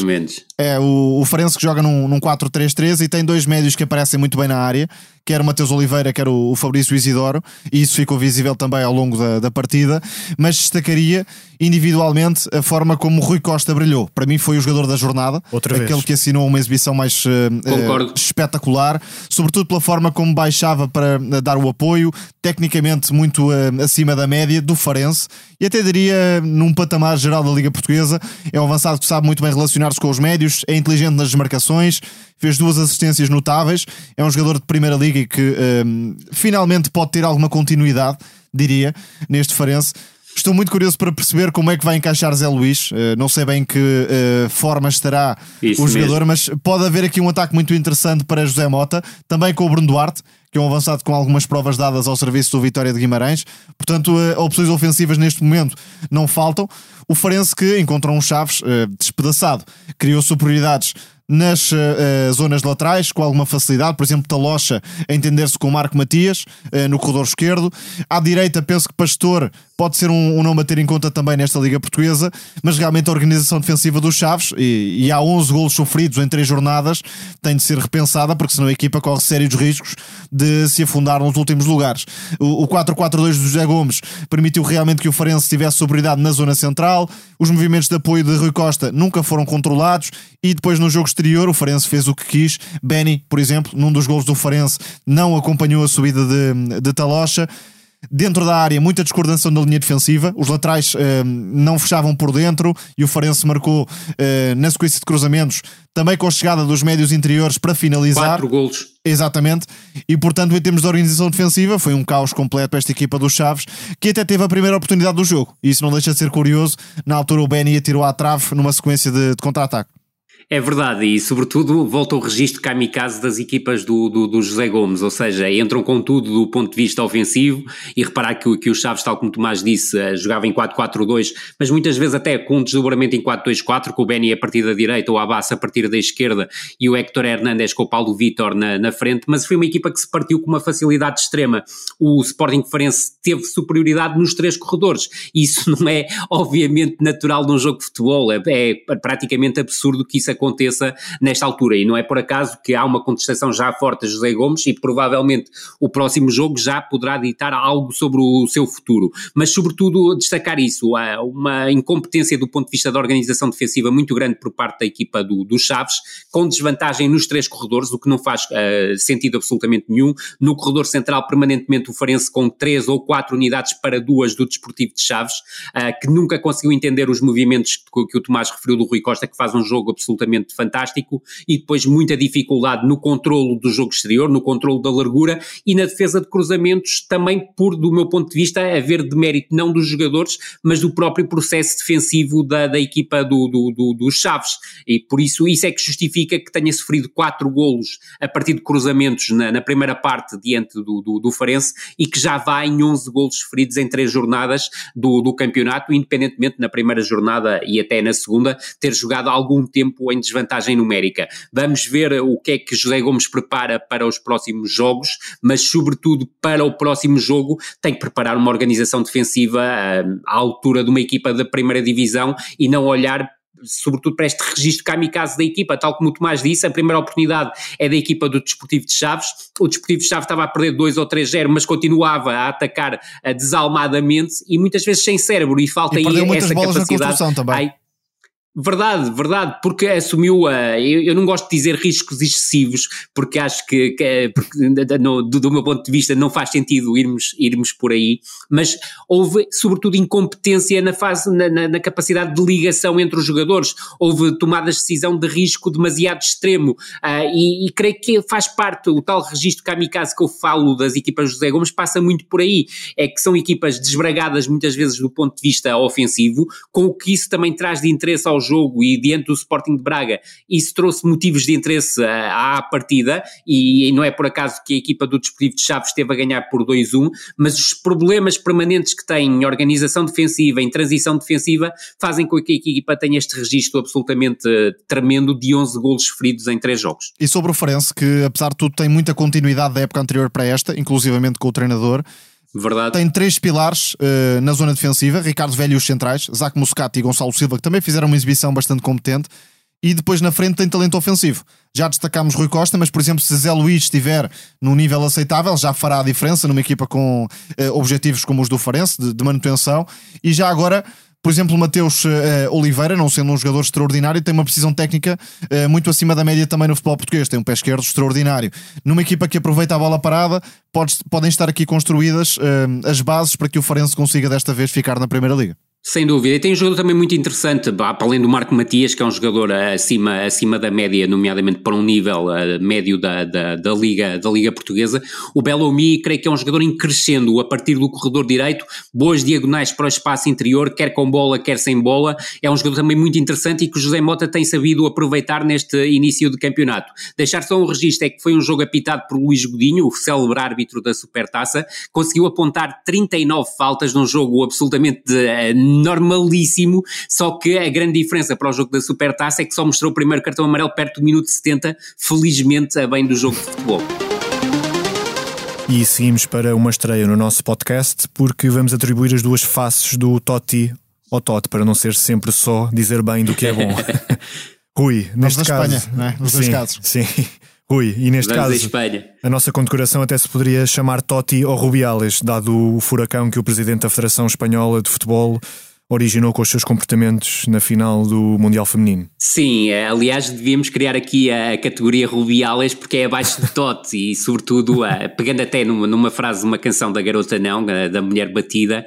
É, o, o Farense que joga num, num 4-3-3 e tem dois médios que aparecem muito bem na área, quer o Mateus Oliveira, quer o, o Fabrício Isidoro, e isso ficou visível também ao longo da, da partida, mas destacaria individualmente a forma como o Rui Costa brilhou. Para mim foi o jogador da jornada, Outra aquele vez. que assinou uma exibição mais uh, uh, espetacular, sobretudo pela forma como baixava para dar o apoio, tecnicamente muito acima da média do Farense, e até diria num patamar geral da Liga Portuguesa. É um avançado que sabe muito bem relacionar-se com os médios, é inteligente nas desmarcações, fez duas assistências notáveis. É um jogador de primeira liga e que um, finalmente pode ter alguma continuidade, diria, neste Farense. Estou muito curioso para perceber como é que vai encaixar Zé Luís. Uh, não sei bem que uh, forma estará Isso o jogador, mesmo. mas pode haver aqui um ataque muito interessante para José Mota, também com o Bruno Duarte, que é um avançado com algumas provas dadas ao serviço do Vitória de Guimarães. Portanto, uh, opções ofensivas neste momento não faltam. O Farense que encontrou um Chaves uh, despedaçado, criou superioridades nas uh, zonas laterais com alguma facilidade, por exemplo, Talocha a entender-se com o Marco Matias uh, no corredor esquerdo. À direita, penso que Pastor pode ser um, um nome a ter em conta também nesta Liga Portuguesa, mas realmente a organização defensiva dos Chaves, e, e há 11 golos sofridos em 3 jornadas, tem de ser repensada, porque senão a equipa corre sérios riscos de se afundar nos últimos lugares. O, o 4-4-2 do José Gomes permitiu realmente que o Farense tivesse superioridade na zona central, os movimentos de apoio de Rui Costa nunca foram controlados, e depois no jogo exterior o Farense fez o que quis. Benny, por exemplo, num dos gols do Farense, não acompanhou a subida de, de Talocha. Dentro da área, muita discordação da linha defensiva. Os laterais eh, não fechavam por dentro e o Farense marcou eh, na sequência de cruzamentos, também com a chegada dos médios interiores para finalizar. Quatro golos. Exatamente. E portanto, em termos de organização defensiva, foi um caos completo para esta equipa dos Chaves, que até teve a primeira oportunidade do jogo. Isso não deixa de ser curioso. Na altura, o Benny atirou à trave numa sequência de, de contra-ataque. É verdade, e sobretudo volta o registro kamikaze das equipas do, do, do, José Gomes, ou seja, entram com tudo do ponto de vista ofensivo e reparar que, que o Chaves, tal como Tomás disse, eh, jogava em 4-4-2, mas muitas vezes até com um desdobramento em 4-2-4, com o Benny a partir da direita ou a Abbas a partir da esquerda e o Héctor Hernández com o Paulo Vitor na, na frente, mas foi uma equipa que se partiu com uma facilidade extrema. O Sporting Farense teve superioridade nos três corredores, isso *laughs* não é obviamente natural num jogo de futebol, é, é praticamente absurdo que isso aconteça nesta altura. E não é por acaso que há uma contestação já forte a José Gomes e provavelmente o próximo jogo já poderá ditar algo sobre o seu futuro. Mas, sobretudo, destacar isso, uma incompetência do ponto de vista da organização defensiva muito grande por parte da equipa do, do Chaves, com desvantagem nos três corredores, o que não faz uh, sentido absolutamente nenhum. No corredor central, permanentemente o Farense com três ou quatro unidades para duas do Desportivo de Chaves, uh, que nunca conseguiu entender os movimentos que, que o Tomás referiu do Rui Costa, que faz um jogo absolutamente fantástico e depois muita dificuldade no controlo do jogo exterior, no controlo da largura e na defesa de cruzamentos também por, do meu ponto de vista, haver de mérito não dos jogadores, mas do próprio processo defensivo da, da equipa do, do, do, dos Chaves. E por isso isso é que justifica que tenha sofrido quatro golos a partir de cruzamentos na, na primeira parte diante do, do, do Farense e que já vai em 11 golos sofridos em três jornadas do, do campeonato, independentemente na primeira jornada e até na segunda ter jogado algum tempo em desvantagem numérica. Vamos ver o que é que José Gomes prepara para os próximos jogos, mas sobretudo para o próximo jogo tem que preparar uma organização defensiva hum, à altura de uma equipa da primeira divisão e não olhar sobretudo para este registro kamikaze da equipa, tal como o Tomás disse, a primeira oportunidade é da equipa do Desportivo de Chaves, o Desportivo de Chaves estava a perder 2 ou 3-0, mas continuava a atacar uh, desalmadamente e muitas vezes sem cérebro e falta e aí essa capacidade. também. Ai, Verdade, verdade, porque assumiu a. Eu, eu, não gosto de dizer riscos excessivos, porque acho que, que é, porque, no, do, do, meu ponto de vista, não faz sentido irmos, irmos por aí, mas houve, sobretudo, incompetência na fase, na, na, na capacidade de ligação entre os jogadores, houve tomadas de decisão de risco demasiado extremo, uh, e, e, creio que faz parte, o tal registro kamikaze que eu falo das equipas José Gomes passa muito por aí, é que são equipas desbragadas muitas vezes do ponto de vista ofensivo, com o que isso também traz de interesse aos jogo e diante do Sporting de Braga, isso trouxe motivos de interesse à, à partida e, e, não é por acaso que a equipa do Desportivo de Chaves esteve a ganhar por 2-1, mas os problemas permanentes que tem em organização defensiva, em transição defensiva, fazem com que a equipa tenha este registro absolutamente eh, tremendo de 11 golos feridos em 3 jogos. E sobre o Farense, que apesar de tudo tem muita continuidade da época anterior para esta, inclusivamente com o treinador, Verdade. Tem três pilares uh, na zona defensiva: Ricardo Velho e os centrais, Zac Muscat e Gonçalo Silva, que também fizeram uma exibição bastante competente. E depois na frente tem talento ofensivo. Já destacámos Rui Costa, mas por exemplo, se Zé Luís estiver num nível aceitável, já fará a diferença numa equipa com uh, objetivos como os do Farense, de, de manutenção. E já agora por exemplo, Mateus uh, Oliveira, não sendo um jogador extraordinário, tem uma precisão técnica uh, muito acima da média também no futebol português. Tem um pé esquerdo extraordinário. Numa equipa que aproveita a bola parada, pode, podem estar aqui construídas uh, as bases para que o Farense consiga desta vez ficar na Primeira Liga. Sem dúvida, e tem um jogador também muito interessante, para além do Marco Matias, que é um jogador acima, acima da média, nomeadamente para um nível uh, médio da, da, da, Liga, da Liga Portuguesa. O Bellomi, creio que é um jogador em crescendo a partir do corredor direito, boas diagonais para o espaço interior, quer com bola, quer sem bola. É um jogador também muito interessante e que o José Mota tem sabido aproveitar neste início de campeonato. Deixar só um registro é que foi um jogo apitado por Luís Godinho, o célebre árbitro da Supertaça, conseguiu apontar 39 faltas num jogo absolutamente de, uh, normalíssimo, só que a grande diferença para o jogo da Supertaça é que só mostrou o primeiro cartão amarelo perto do minuto 70, felizmente a bem do jogo de futebol. E seguimos para uma estreia no nosso podcast, porque vamos atribuir as duas faces do Totti ao Totti, para não ser sempre só dizer bem do que é bom. *laughs* Rui, neste caso. Espanha, não é? Nos sim, dois casos. Sim. Rui, e neste Vamos caso, a, a nossa condecoração até se poderia chamar Totti ou Rubiales, dado o furacão que o presidente da Federação Espanhola de Futebol originou com os seus comportamentos na final do Mundial Feminino. Sim, eh, aliás, devíamos criar aqui a categoria Rubiales porque é abaixo de Totti e, sobretudo, eh, pegando até numa, numa frase de uma canção da Garota Não, da Mulher Batida,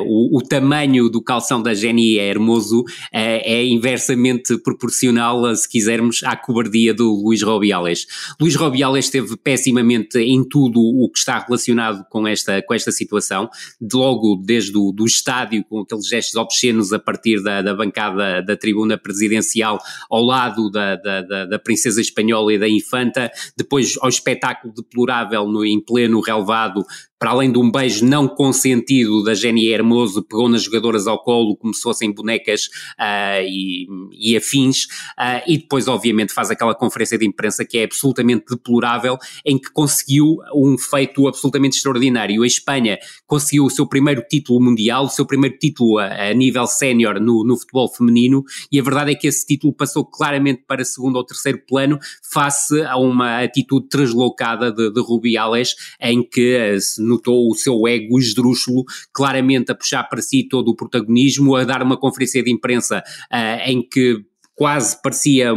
o, o tamanho do calção da Jenny é hermoso, é inversamente proporcional, se quisermos, à cobardia do Luís Rubiales. Luís Rubiales esteve pessimamente em tudo o que está relacionado com esta, com esta situação, de logo desde o do estádio, com aqueles gestos gestos obscenos a partir da, da bancada da tribuna presidencial ao lado da, da, da, princesa espanhola e da infanta, depois ao espetáculo deplorável no, em pleno relevado para além de um beijo não consentido da Jenny Hermoso, pegou nas jogadoras ao colo como se fossem bonecas uh, e, e, afins, uh, e depois, obviamente, faz aquela conferência de imprensa que é absolutamente deplorável, em que conseguiu um feito absolutamente extraordinário. A Espanha conseguiu o seu primeiro título mundial, o seu primeiro título a, a nível sénior no, no futebol feminino, e a verdade é que esse título passou claramente para segundo ou terceiro plano, face a uma atitude translocada de, de Rubiales, em que no notou o seu ego esdrúxulo claramente a puxar para si todo o protagonismo, a dar uma conferência de imprensa uh, em que quase parecia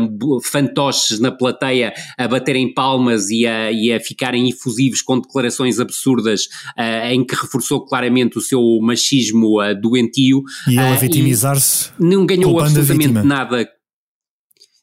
fantoches na plateia a baterem palmas e a, e a ficarem efusivos com declarações absurdas uh, em que reforçou claramente o seu machismo uh, doentio. E ele a vitimizar-se. Não ganhou absolutamente nada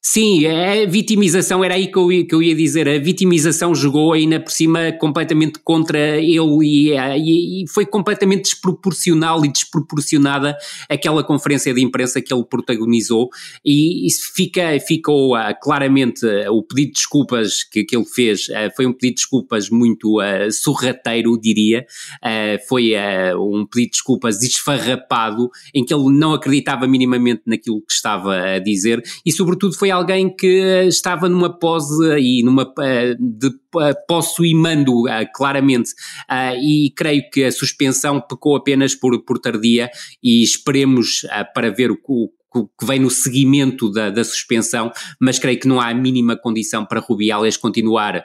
Sim, a vitimização, era aí que eu, que eu ia dizer, a vitimização jogou ainda por cima completamente contra ele e, e, e, foi completamente desproporcional e desproporcionada aquela conferência de imprensa que ele protagonizou. E isso fica, ficou uh, claramente uh, o pedido de desculpas que, que ele fez uh, foi um pedido de desculpas muito sorrateiro, diria, foi um pedido de desculpas esfarrapado em que ele não acreditava minimamente naquilo que estava a dizer e sobretudo foi alguém que estava numa pose e numa eh, de eh, posso e mando eh, claramente e creio que a suspensão pecou apenas por, por tardia e esperemos para ver o, o que vem no seguimento da, da, suspensão, mas creio que não há a mínima condição para Rubiales continuar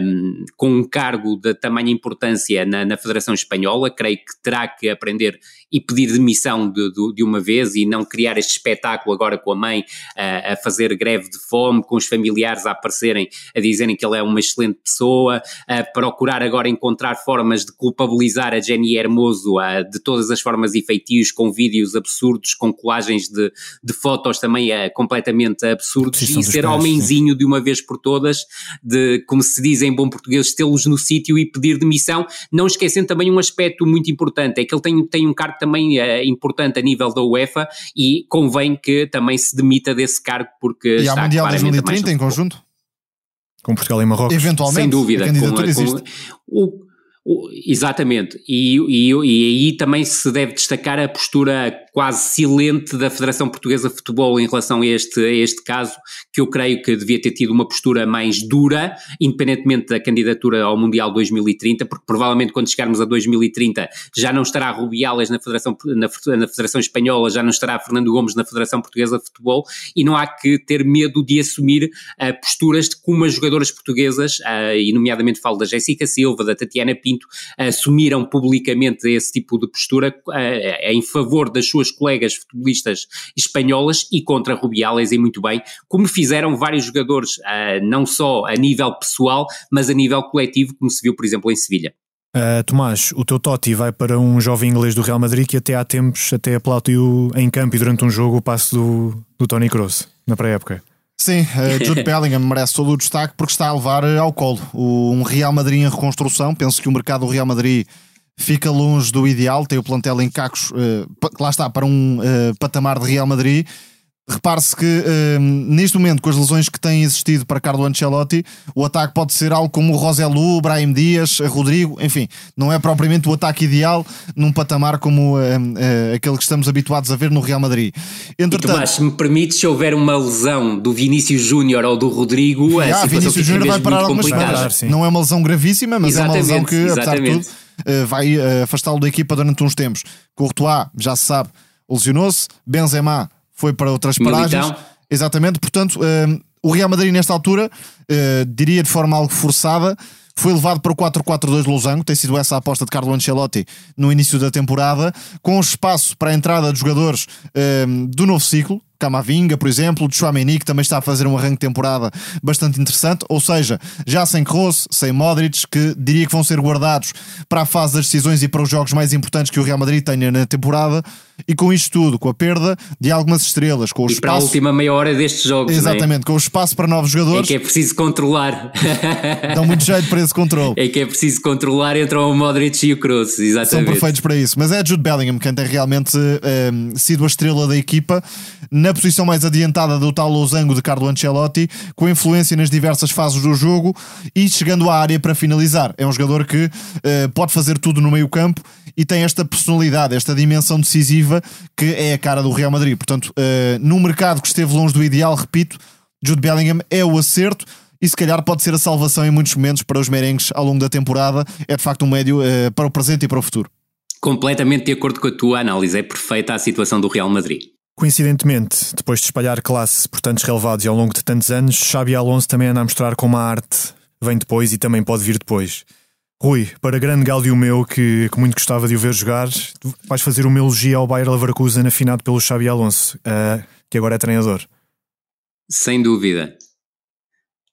um, com um cargo de tamanha importância na, na, Federação Espanhola. Creio que terá que aprender e pedir demissão de, de, de uma vez e não criar este espetáculo agora com a mãe uh, a fazer greve de fome, com os familiares a aparecerem, a dizerem que ele é uma excelente pessoa, a procurar agora encontrar formas de culpabilizar a Jenny Hermoso uh, de todas as formas e feitios, com vídeos absurdos, com colagens de, de fotos também é completamente absurdos e ser pés, homenzinho sim. de uma vez por todas, de, como se diz em bom português, tê-los no sítio e pedir demissão, não esquecendo também um aspecto muito importante, é que ele tem, tem um cargo também é, importante a nível da UEFA e convém que também se demita desse cargo porque e está há Mundial 2030 em conjunto? Com Portugal e Marrocos? Eventualmente. Sem dúvida. Com, com, o, Exatamente, e, e, e, aí também se deve destacar a postura quase silente da Federação Portuguesa de Futebol em relação a este, a este caso, que eu creio que devia ter tido uma postura mais dura, independentemente da candidatura ao Mundial 2030, porque provavelmente quando chegarmos a 2030 já não estará Rubiales na Federação, na, na Federação Espanhola, já não estará Fernando Gomes na Federação Portuguesa de Futebol, e não há que ter medo de assumir uh, posturas de como as jogadoras portuguesas, uh, e nomeadamente falo da Jéssica Silva, da Tatiana Pinto, assumiram publicamente esse tipo de postura uh, em favor das suas colegas futebolistas espanholas e contra Rubiales e muito bem, como fizeram vários jogadores, uh, não só a nível pessoal, mas a nível coletivo, como se viu, por exemplo, em Sevilha. Uh, Tomás, o teu Totti vai para um jovem inglês do Real Madrid que até há tempos até aplaudiu em campo e durante um jogo o passo do, do Tony Kroos, na pré-época. Sim, uh, *laughs* Jude Bellingham merece todo o destaque porque está a levar ao colo o, um Real Madrid em reconstrução. Penso que o mercado do Real Madrid fica longe do ideal, tem o plantel em cacos, uh, lá está, para um uh, patamar de Real Madrid Repare-se que uh, neste momento, com as lesões que têm existido para Carlo Ancelotti, o ataque pode ser algo como o Roselu, Brahim Dias, Rodrigo, enfim, não é propriamente o ataque ideal num patamar como uh, uh, aquele que estamos habituados a ver no Real Madrid. Entretanto, e Tomás, se me permite, se houver uma lesão do Vinícius Júnior ou do Rodrigo, a ah, Vinícius Júnior vai parar algumas semanas. Não é uma lesão gravíssima, mas exatamente, é uma lesão que, apesar de tudo, vai afastá-lo da equipa durante uns tempos. Courtois, já se sabe, lesionou-se. Benzema foi para outras paragens. Exatamente, portanto, uh, o Real Madrid nesta altura, diria de forma algo forçada, foi levado para o 4-4-2 Losango, tem sido essa a aposta de Carlo Ancelotti no início da temporada, com espaço para a entrada de jogadores do novo ciclo, Camavinga, por exemplo, de Chouameni, que também está a fazer um arranque de temporada bastante interessante, ou seja, já sem Kroos, sem Modric, que diria que vão ser guardados para a fase das decisões e para os jogos mais importantes que o Real Madrid tenha na temporada, e com isto tudo, com a perda de algumas estrelas, com o e espaço... para a última meia hora destes jogos, é? Exatamente, é? com o espaço para novos jogadores... É que é preciso controlar. Dão muito jeito para esse controle. *laughs* É que é preciso controlar entre o Modric e o Kroos, exatamente. São perfeitos para isso, mas é Jude Bellingham quem tem realmente eh, sido a estrela da equipa, na posição mais adiantada do tal losango de Carlo Ancelotti, com influência nas diversas fases do jogo e chegando à área para finalizar. É um jogador que uh, pode fazer tudo no meio campo e tem esta personalidade, esta dimensão decisiva que é a cara do Real Madrid. Portanto, uh, num mercado que esteve longe do ideal, repito, Jude Bellingham é o acerto e se calhar pode ser a salvação em muitos momentos para os merengues ao longo da temporada. É de facto um médio uh, para o presente e para o futuro. Completamente de acordo com a tua análise, é perfeita a situação do Real Madrid. Coincidentemente, depois de espalhar classe por tantos relevados e ao longo de tantos anos, Xabi Alonso também anda a mostrar como a arte vem depois e também pode vir depois. Rui, para grande gáudio meu, que, que muito gostava de o ver jogar, vais fazer uma elogio ao Bayer Leverkusen afinado pelo Xabi Alonso, uh, que agora é treinador. Sem dúvida.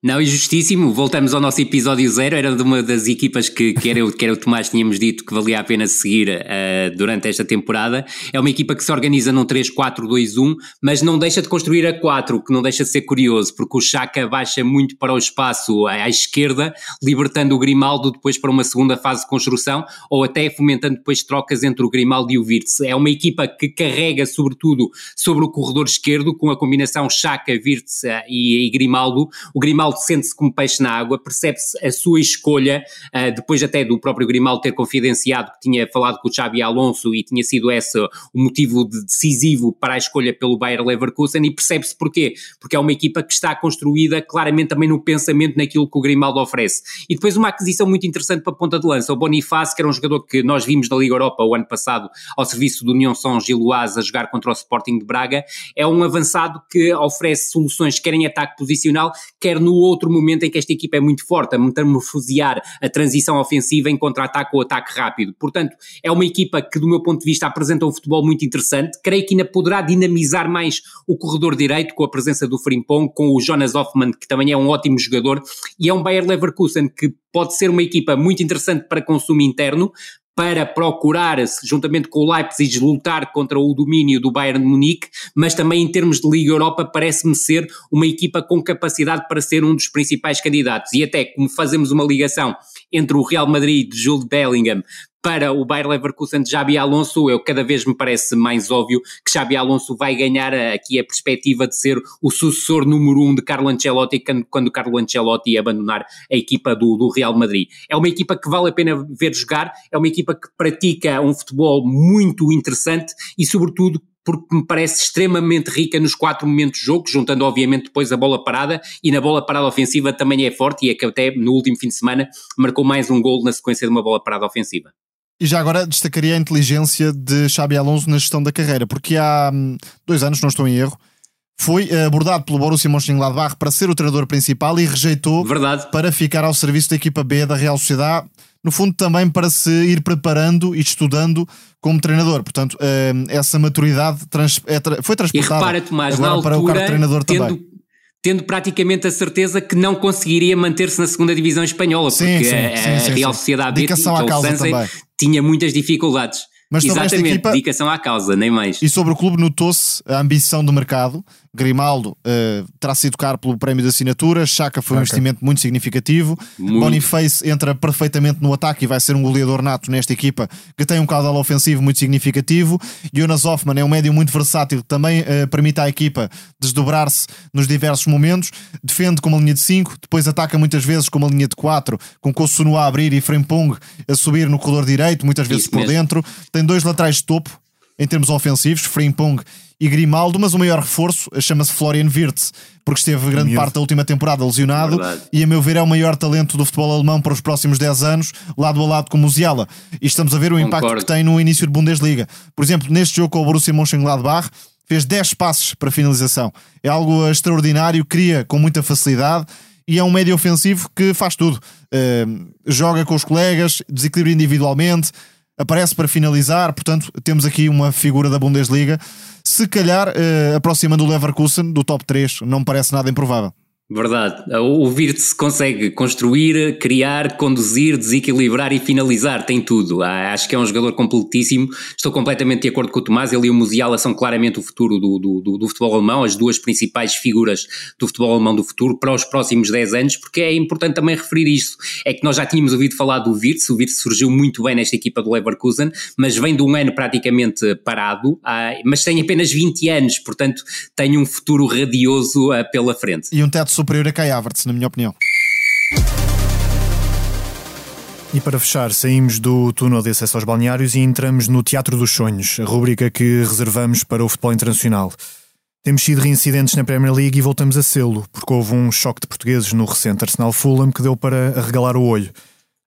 Não, e justíssimo, voltamos ao nosso episódio zero, era de uma das equipas que, que, era, que era o Tomás tínhamos dito que valia a pena seguir uh, durante esta temporada. É uma equipa que se organiza num 3-4-2-1, mas não deixa de construir a 4, que não deixa de ser curioso, porque o Chaka baixa muito para o espaço à, à esquerda, libertando o Grimaldo depois para uma segunda fase de construção, ou até fomentando depois trocas entre o Grimaldo e o Virtus. É uma equipa que carrega sobretudo sobre o corredor esquerdo, com a combinação Chaka, Virtus uh, e, e Grimaldo. O Grimaldo Grimaldo sente-se como peixe na água, percebe-se a sua escolha, uh, depois até do próprio Grimaldo ter confidenciado que tinha falado com o Xabi Alonso e tinha sido esse o motivo de decisivo para a escolha pelo Bayer Leverkusen e percebe-se porquê, porque é uma equipa que está construída claramente também no pensamento naquilo que o Grimaldo oferece. E depois uma aquisição muito interessante para a ponta de lança, o Bonifácio, que era um jogador que nós vimos da Liga Europa o ano passado ao serviço do União São Giloás a jogar contra o Sporting de Braga, é um avançado que oferece soluções quer em ataque posicional, quer no outro momento em que esta equipa é muito forte, a metamorfosear a transição ofensiva em contra-ataque ou ataque rápido. Portanto, é uma equipa que, do meu ponto de vista, apresenta um futebol muito interessante. Creio que ainda poderá dinamizar mais o corredor direito com a presença do Frimpong, com o Jonas Hoffmann, que também é um ótimo jogador, e é um Bayer Leverkusen que pode ser uma equipa muito interessante para consumo interno, para procurar, juntamente com o Leipzig, lutar contra o domínio do Bayern Munique, mas também em termos de Liga Europa parece-me ser uma equipa com capacidade para ser um dos principais candidatos. E até como fazemos uma ligação entre o Real Madrid de Jules Bellingham para o Bayer Leverkusen de Xabi Alonso, eu cada vez me parece mais óbvio que Xabi Alonso vai ganhar aqui a perspectiva de ser o sucessor número um de Carlo Ancelotti quando, quando Carlo Ancelotti abandonar a equipa do, do Real Madrid. É uma equipa que vale a pena ver jogar, é uma equipa que pratica um futebol muito interessante e sobretudo porque me parece extremamente rica nos quatro momentos de jogo, juntando obviamente depois a bola parada, e na bola parada ofensiva também é forte, e é que até no último fim de semana marcou mais um gol na sequência de uma bola parada ofensiva. E já agora destacaria a inteligência de Xabi Alonso na gestão da carreira, porque há hum, dois anos, não estou em erro, foi eh, abordado pelo Borussia Mönchengladbach para ser o treinador principal e rejeitou Verdade. para ficar ao serviço da equipa B da Real Sociedade, no fundo também para se ir preparando e estudando como treinador. Portanto, hum, essa maturidade é foi transportada e repara, Tomás, agora altura, para o cargo de treinador tendo, também tendo praticamente a certeza que não conseguiria manter-se na segunda divisão espanhola, sim, porque sim, a, sim, a Real Sociedade Betis, o tinha muitas dificuldades. Mas Exatamente, equipa, dedicação à causa, nem mais. E sobre o clube notou-se a ambição do mercado. Grimaldo uh, terá sido caro pelo prémio de assinatura, Chaka foi okay. um investimento muito significativo. Muito. Boniface entra perfeitamente no ataque e vai ser um goleador nato nesta equipa que tem um caudal ofensivo muito significativo. Jonas Hoffman é um médio muito versátil que também uh, permite à equipa desdobrar-se nos diversos momentos. Defende com uma linha de 5, depois ataca muitas vezes com uma linha de 4, com Kosuno a abrir e Frempong a subir no corredor direito, muitas vezes Isso por mesmo. dentro. Tem dois laterais de topo em termos ofensivos, Frimpong e Grimaldo, mas o maior reforço chama-se Florian Wirtz, porque esteve grande parte da última temporada lesionado Verdade. e, a meu ver, é o maior talento do futebol alemão para os próximos 10 anos, lado a lado com o Musiala. E estamos a ver o Concordo. impacto que tem no início de Bundesliga. Por exemplo, neste jogo com o Borussia Mönchengladbach, fez 10 passes para finalização. É algo extraordinário, cria com muita facilidade e é um médio ofensivo que faz tudo. Uh, joga com os colegas, desequilibra individualmente, aparece para finalizar, portanto, temos aqui uma figura da Bundesliga. Se calhar, uh, aproximando o Leverkusen do top 3, não me parece nada improvável. Verdade. O Virtus consegue construir, criar, conduzir, desequilibrar e finalizar, tem tudo. Ah, acho que é um jogador completíssimo. Estou completamente de acordo com o Tomás. Ele e o Musiala são claramente o futuro do, do, do, futebol alemão, as duas principais figuras do futebol alemão do futuro para os próximos 10 anos, porque é importante também referir isto. É que nós já tínhamos ouvido falar do Virtus, o Virtus surgiu muito bem nesta equipa do Leverkusen, mas vem de um ano praticamente parado, ah, mas tem apenas 20 anos, portanto tem um futuro radioso ah, pela frente. E um teto superior a Kai Havertz, na minha opinião. E para fechar, saímos do túnel de acesso aos balneários e entramos no Teatro dos Sonhos, a rúbrica que reservamos para o futebol internacional. Temos sido reincidentes na Premier League e voltamos a sê-lo, porque houve um choque de portugueses no recente Arsenal Fulham que deu para arregalar o olho.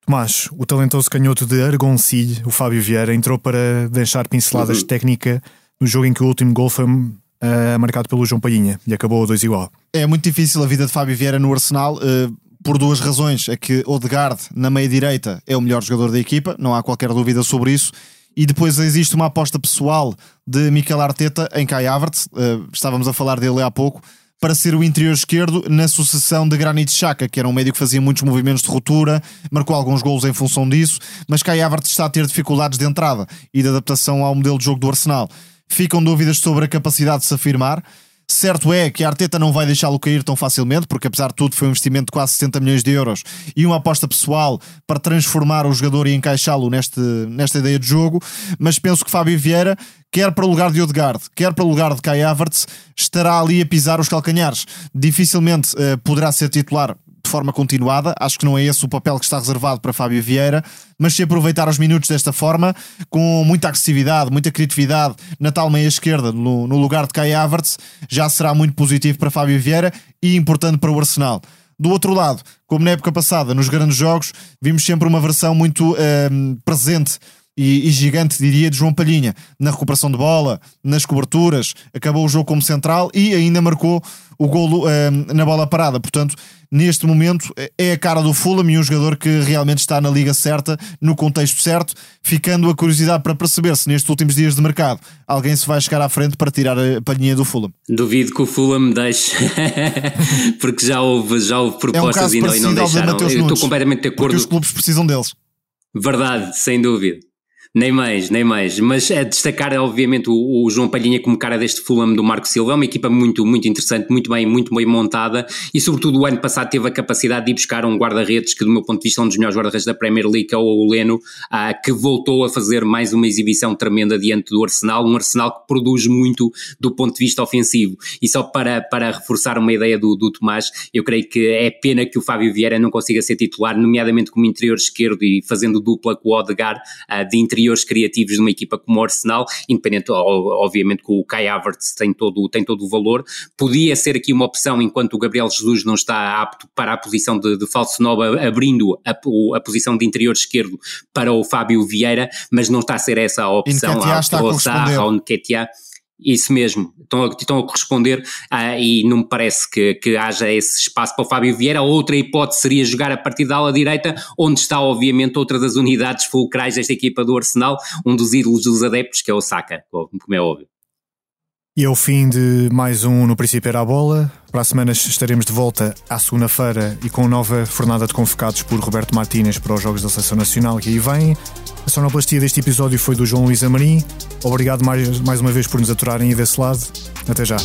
Tomás, o talentoso canhoto de Argoncilho, o Fábio Vieira, entrou para deixar pinceladas uhum. de técnica no jogo em que o último gol foi uh, marcado pelo João Palhinha e acabou 2 igual. É muito difícil a vida de Fábio Vieira no Arsenal. Uh, por duas razões. É que Odegaard, na meia-direita, é o melhor jogador da equipa, não há qualquer dúvida sobre isso. E depois existe uma aposta pessoal de Mikel Arteta em Kai Havertz, uh, estávamos a falar dele há pouco, para ser o interior esquerdo na sucessão de Granit Xhaka, que era um médio que fazia muitos movimentos de ruptura, marcou alguns golos em função disso, mas Kai Havertz está a ter dificuldades de entrada e de adaptação ao modelo de jogo do Arsenal ficam dúvidas sobre a capacidade de se afirmar. Certo é que a Arteta não vai deixá-lo cair tão facilmente, porque apesar de tudo foi um investimento de quase 60 milhões de euros e uma aposta pessoal para transformar o jogador e encaixá-lo neste, nesta ideia de jogo. Mas penso que Fábio Vieira, quer para o lugar de Odegaard, quer para o lugar de Kai Havertz, estará ali a pisar os calcanhares. Dificilmente uh, poderá ser titular de forma continuada. Acho que não é esse o papel que está reservado para Fábio Vieira, mas se aproveitar os minutos desta forma, com muita agressividade, muita criatividade na tal meia esquerda, no, no lugar de Kai Havertz, já será muito positivo para Fábio Vieira e importante para o Arsenal. Do outro lado, como na época passada, nos grandes jogos, vimos sempre uma versão muito uh, presente e, e, gigante, diria, de João Palhinha, na recuperação de bola, nas coberturas, acabou o jogo como central e ainda marcou o golo uh, na bola parada. Portanto, neste momento é a cara do Fulham e um jogador que realmente está na liga certa, no contexto certo, ficando a curiosidade para perceber se nestes últimos dias de mercado alguém se vai chegar à frente para tirar a palhinha do Fulham. Duvido que o Fulham me deixe, *laughs* porque já houve, já houve propostas é um e, não, e não deixaram. Eu estou completamente de acordo. Porque os clubes precisam deles. Verdade, sem dúvida. Nem mais, nem mais. Mas é destacar, obviamente, o, o, João Palhinha como cara deste Fulham do Marco Silva. É uma equipa muito, muito interessante, muito bem, muito bem montada e, sobretudo, o ano passado teve a capacidade de ir buscar um guarda-redes que, do meu ponto de vista, é um dos melhores guarda-redes da Premier League, que é o Leno, ah, que voltou a fazer mais uma exibição tremenda diante do Arsenal. Um Arsenal que produz muito do ponto de vista ofensivo. E só para, para reforçar uma ideia do, do Tomás, eu creio que é pena que o Fábio Vieira não consiga ser titular, nomeadamente como interior esquerdo e fazendo dupla com o Odegaard ah, de interior interiores criativos de uma equipa como o Arsenal, independente, obviamente, que o Kai Havertz tem todo, tem todo o valor, podia ser aqui uma opção enquanto o Gabriel Jesus não está apto para a posição de, de falso nova, abrindo a, a, posição de interior esquerdo para o Fábio Vieira, mas não está a ser essa a opção. Nketiah está a corresponder. Ao Nketiah. Isso mesmo, estão a, estão a corresponder uh, e não me parece que, que haja esse espaço para o Fábio Vieira. Outra hipótese seria jogar a partir da ala direita, onde está obviamente outra das unidades fulcrais desta equipa do Arsenal, um dos ídolos dos adeptos, que é o Saka, como é óbvio. E é o fim de mais um No Princípio Era a Bola. Para a semana estaremos de volta à segunda-feira e com nova fornada de convocados por Roberto Martínez para os Jogos da Seleção Nacional que aí vem. A sonoplastia deste episódio foi do João Luís Amarim. Obrigado mais, mais uma vez por nos aturarem aí desse lado. Até já.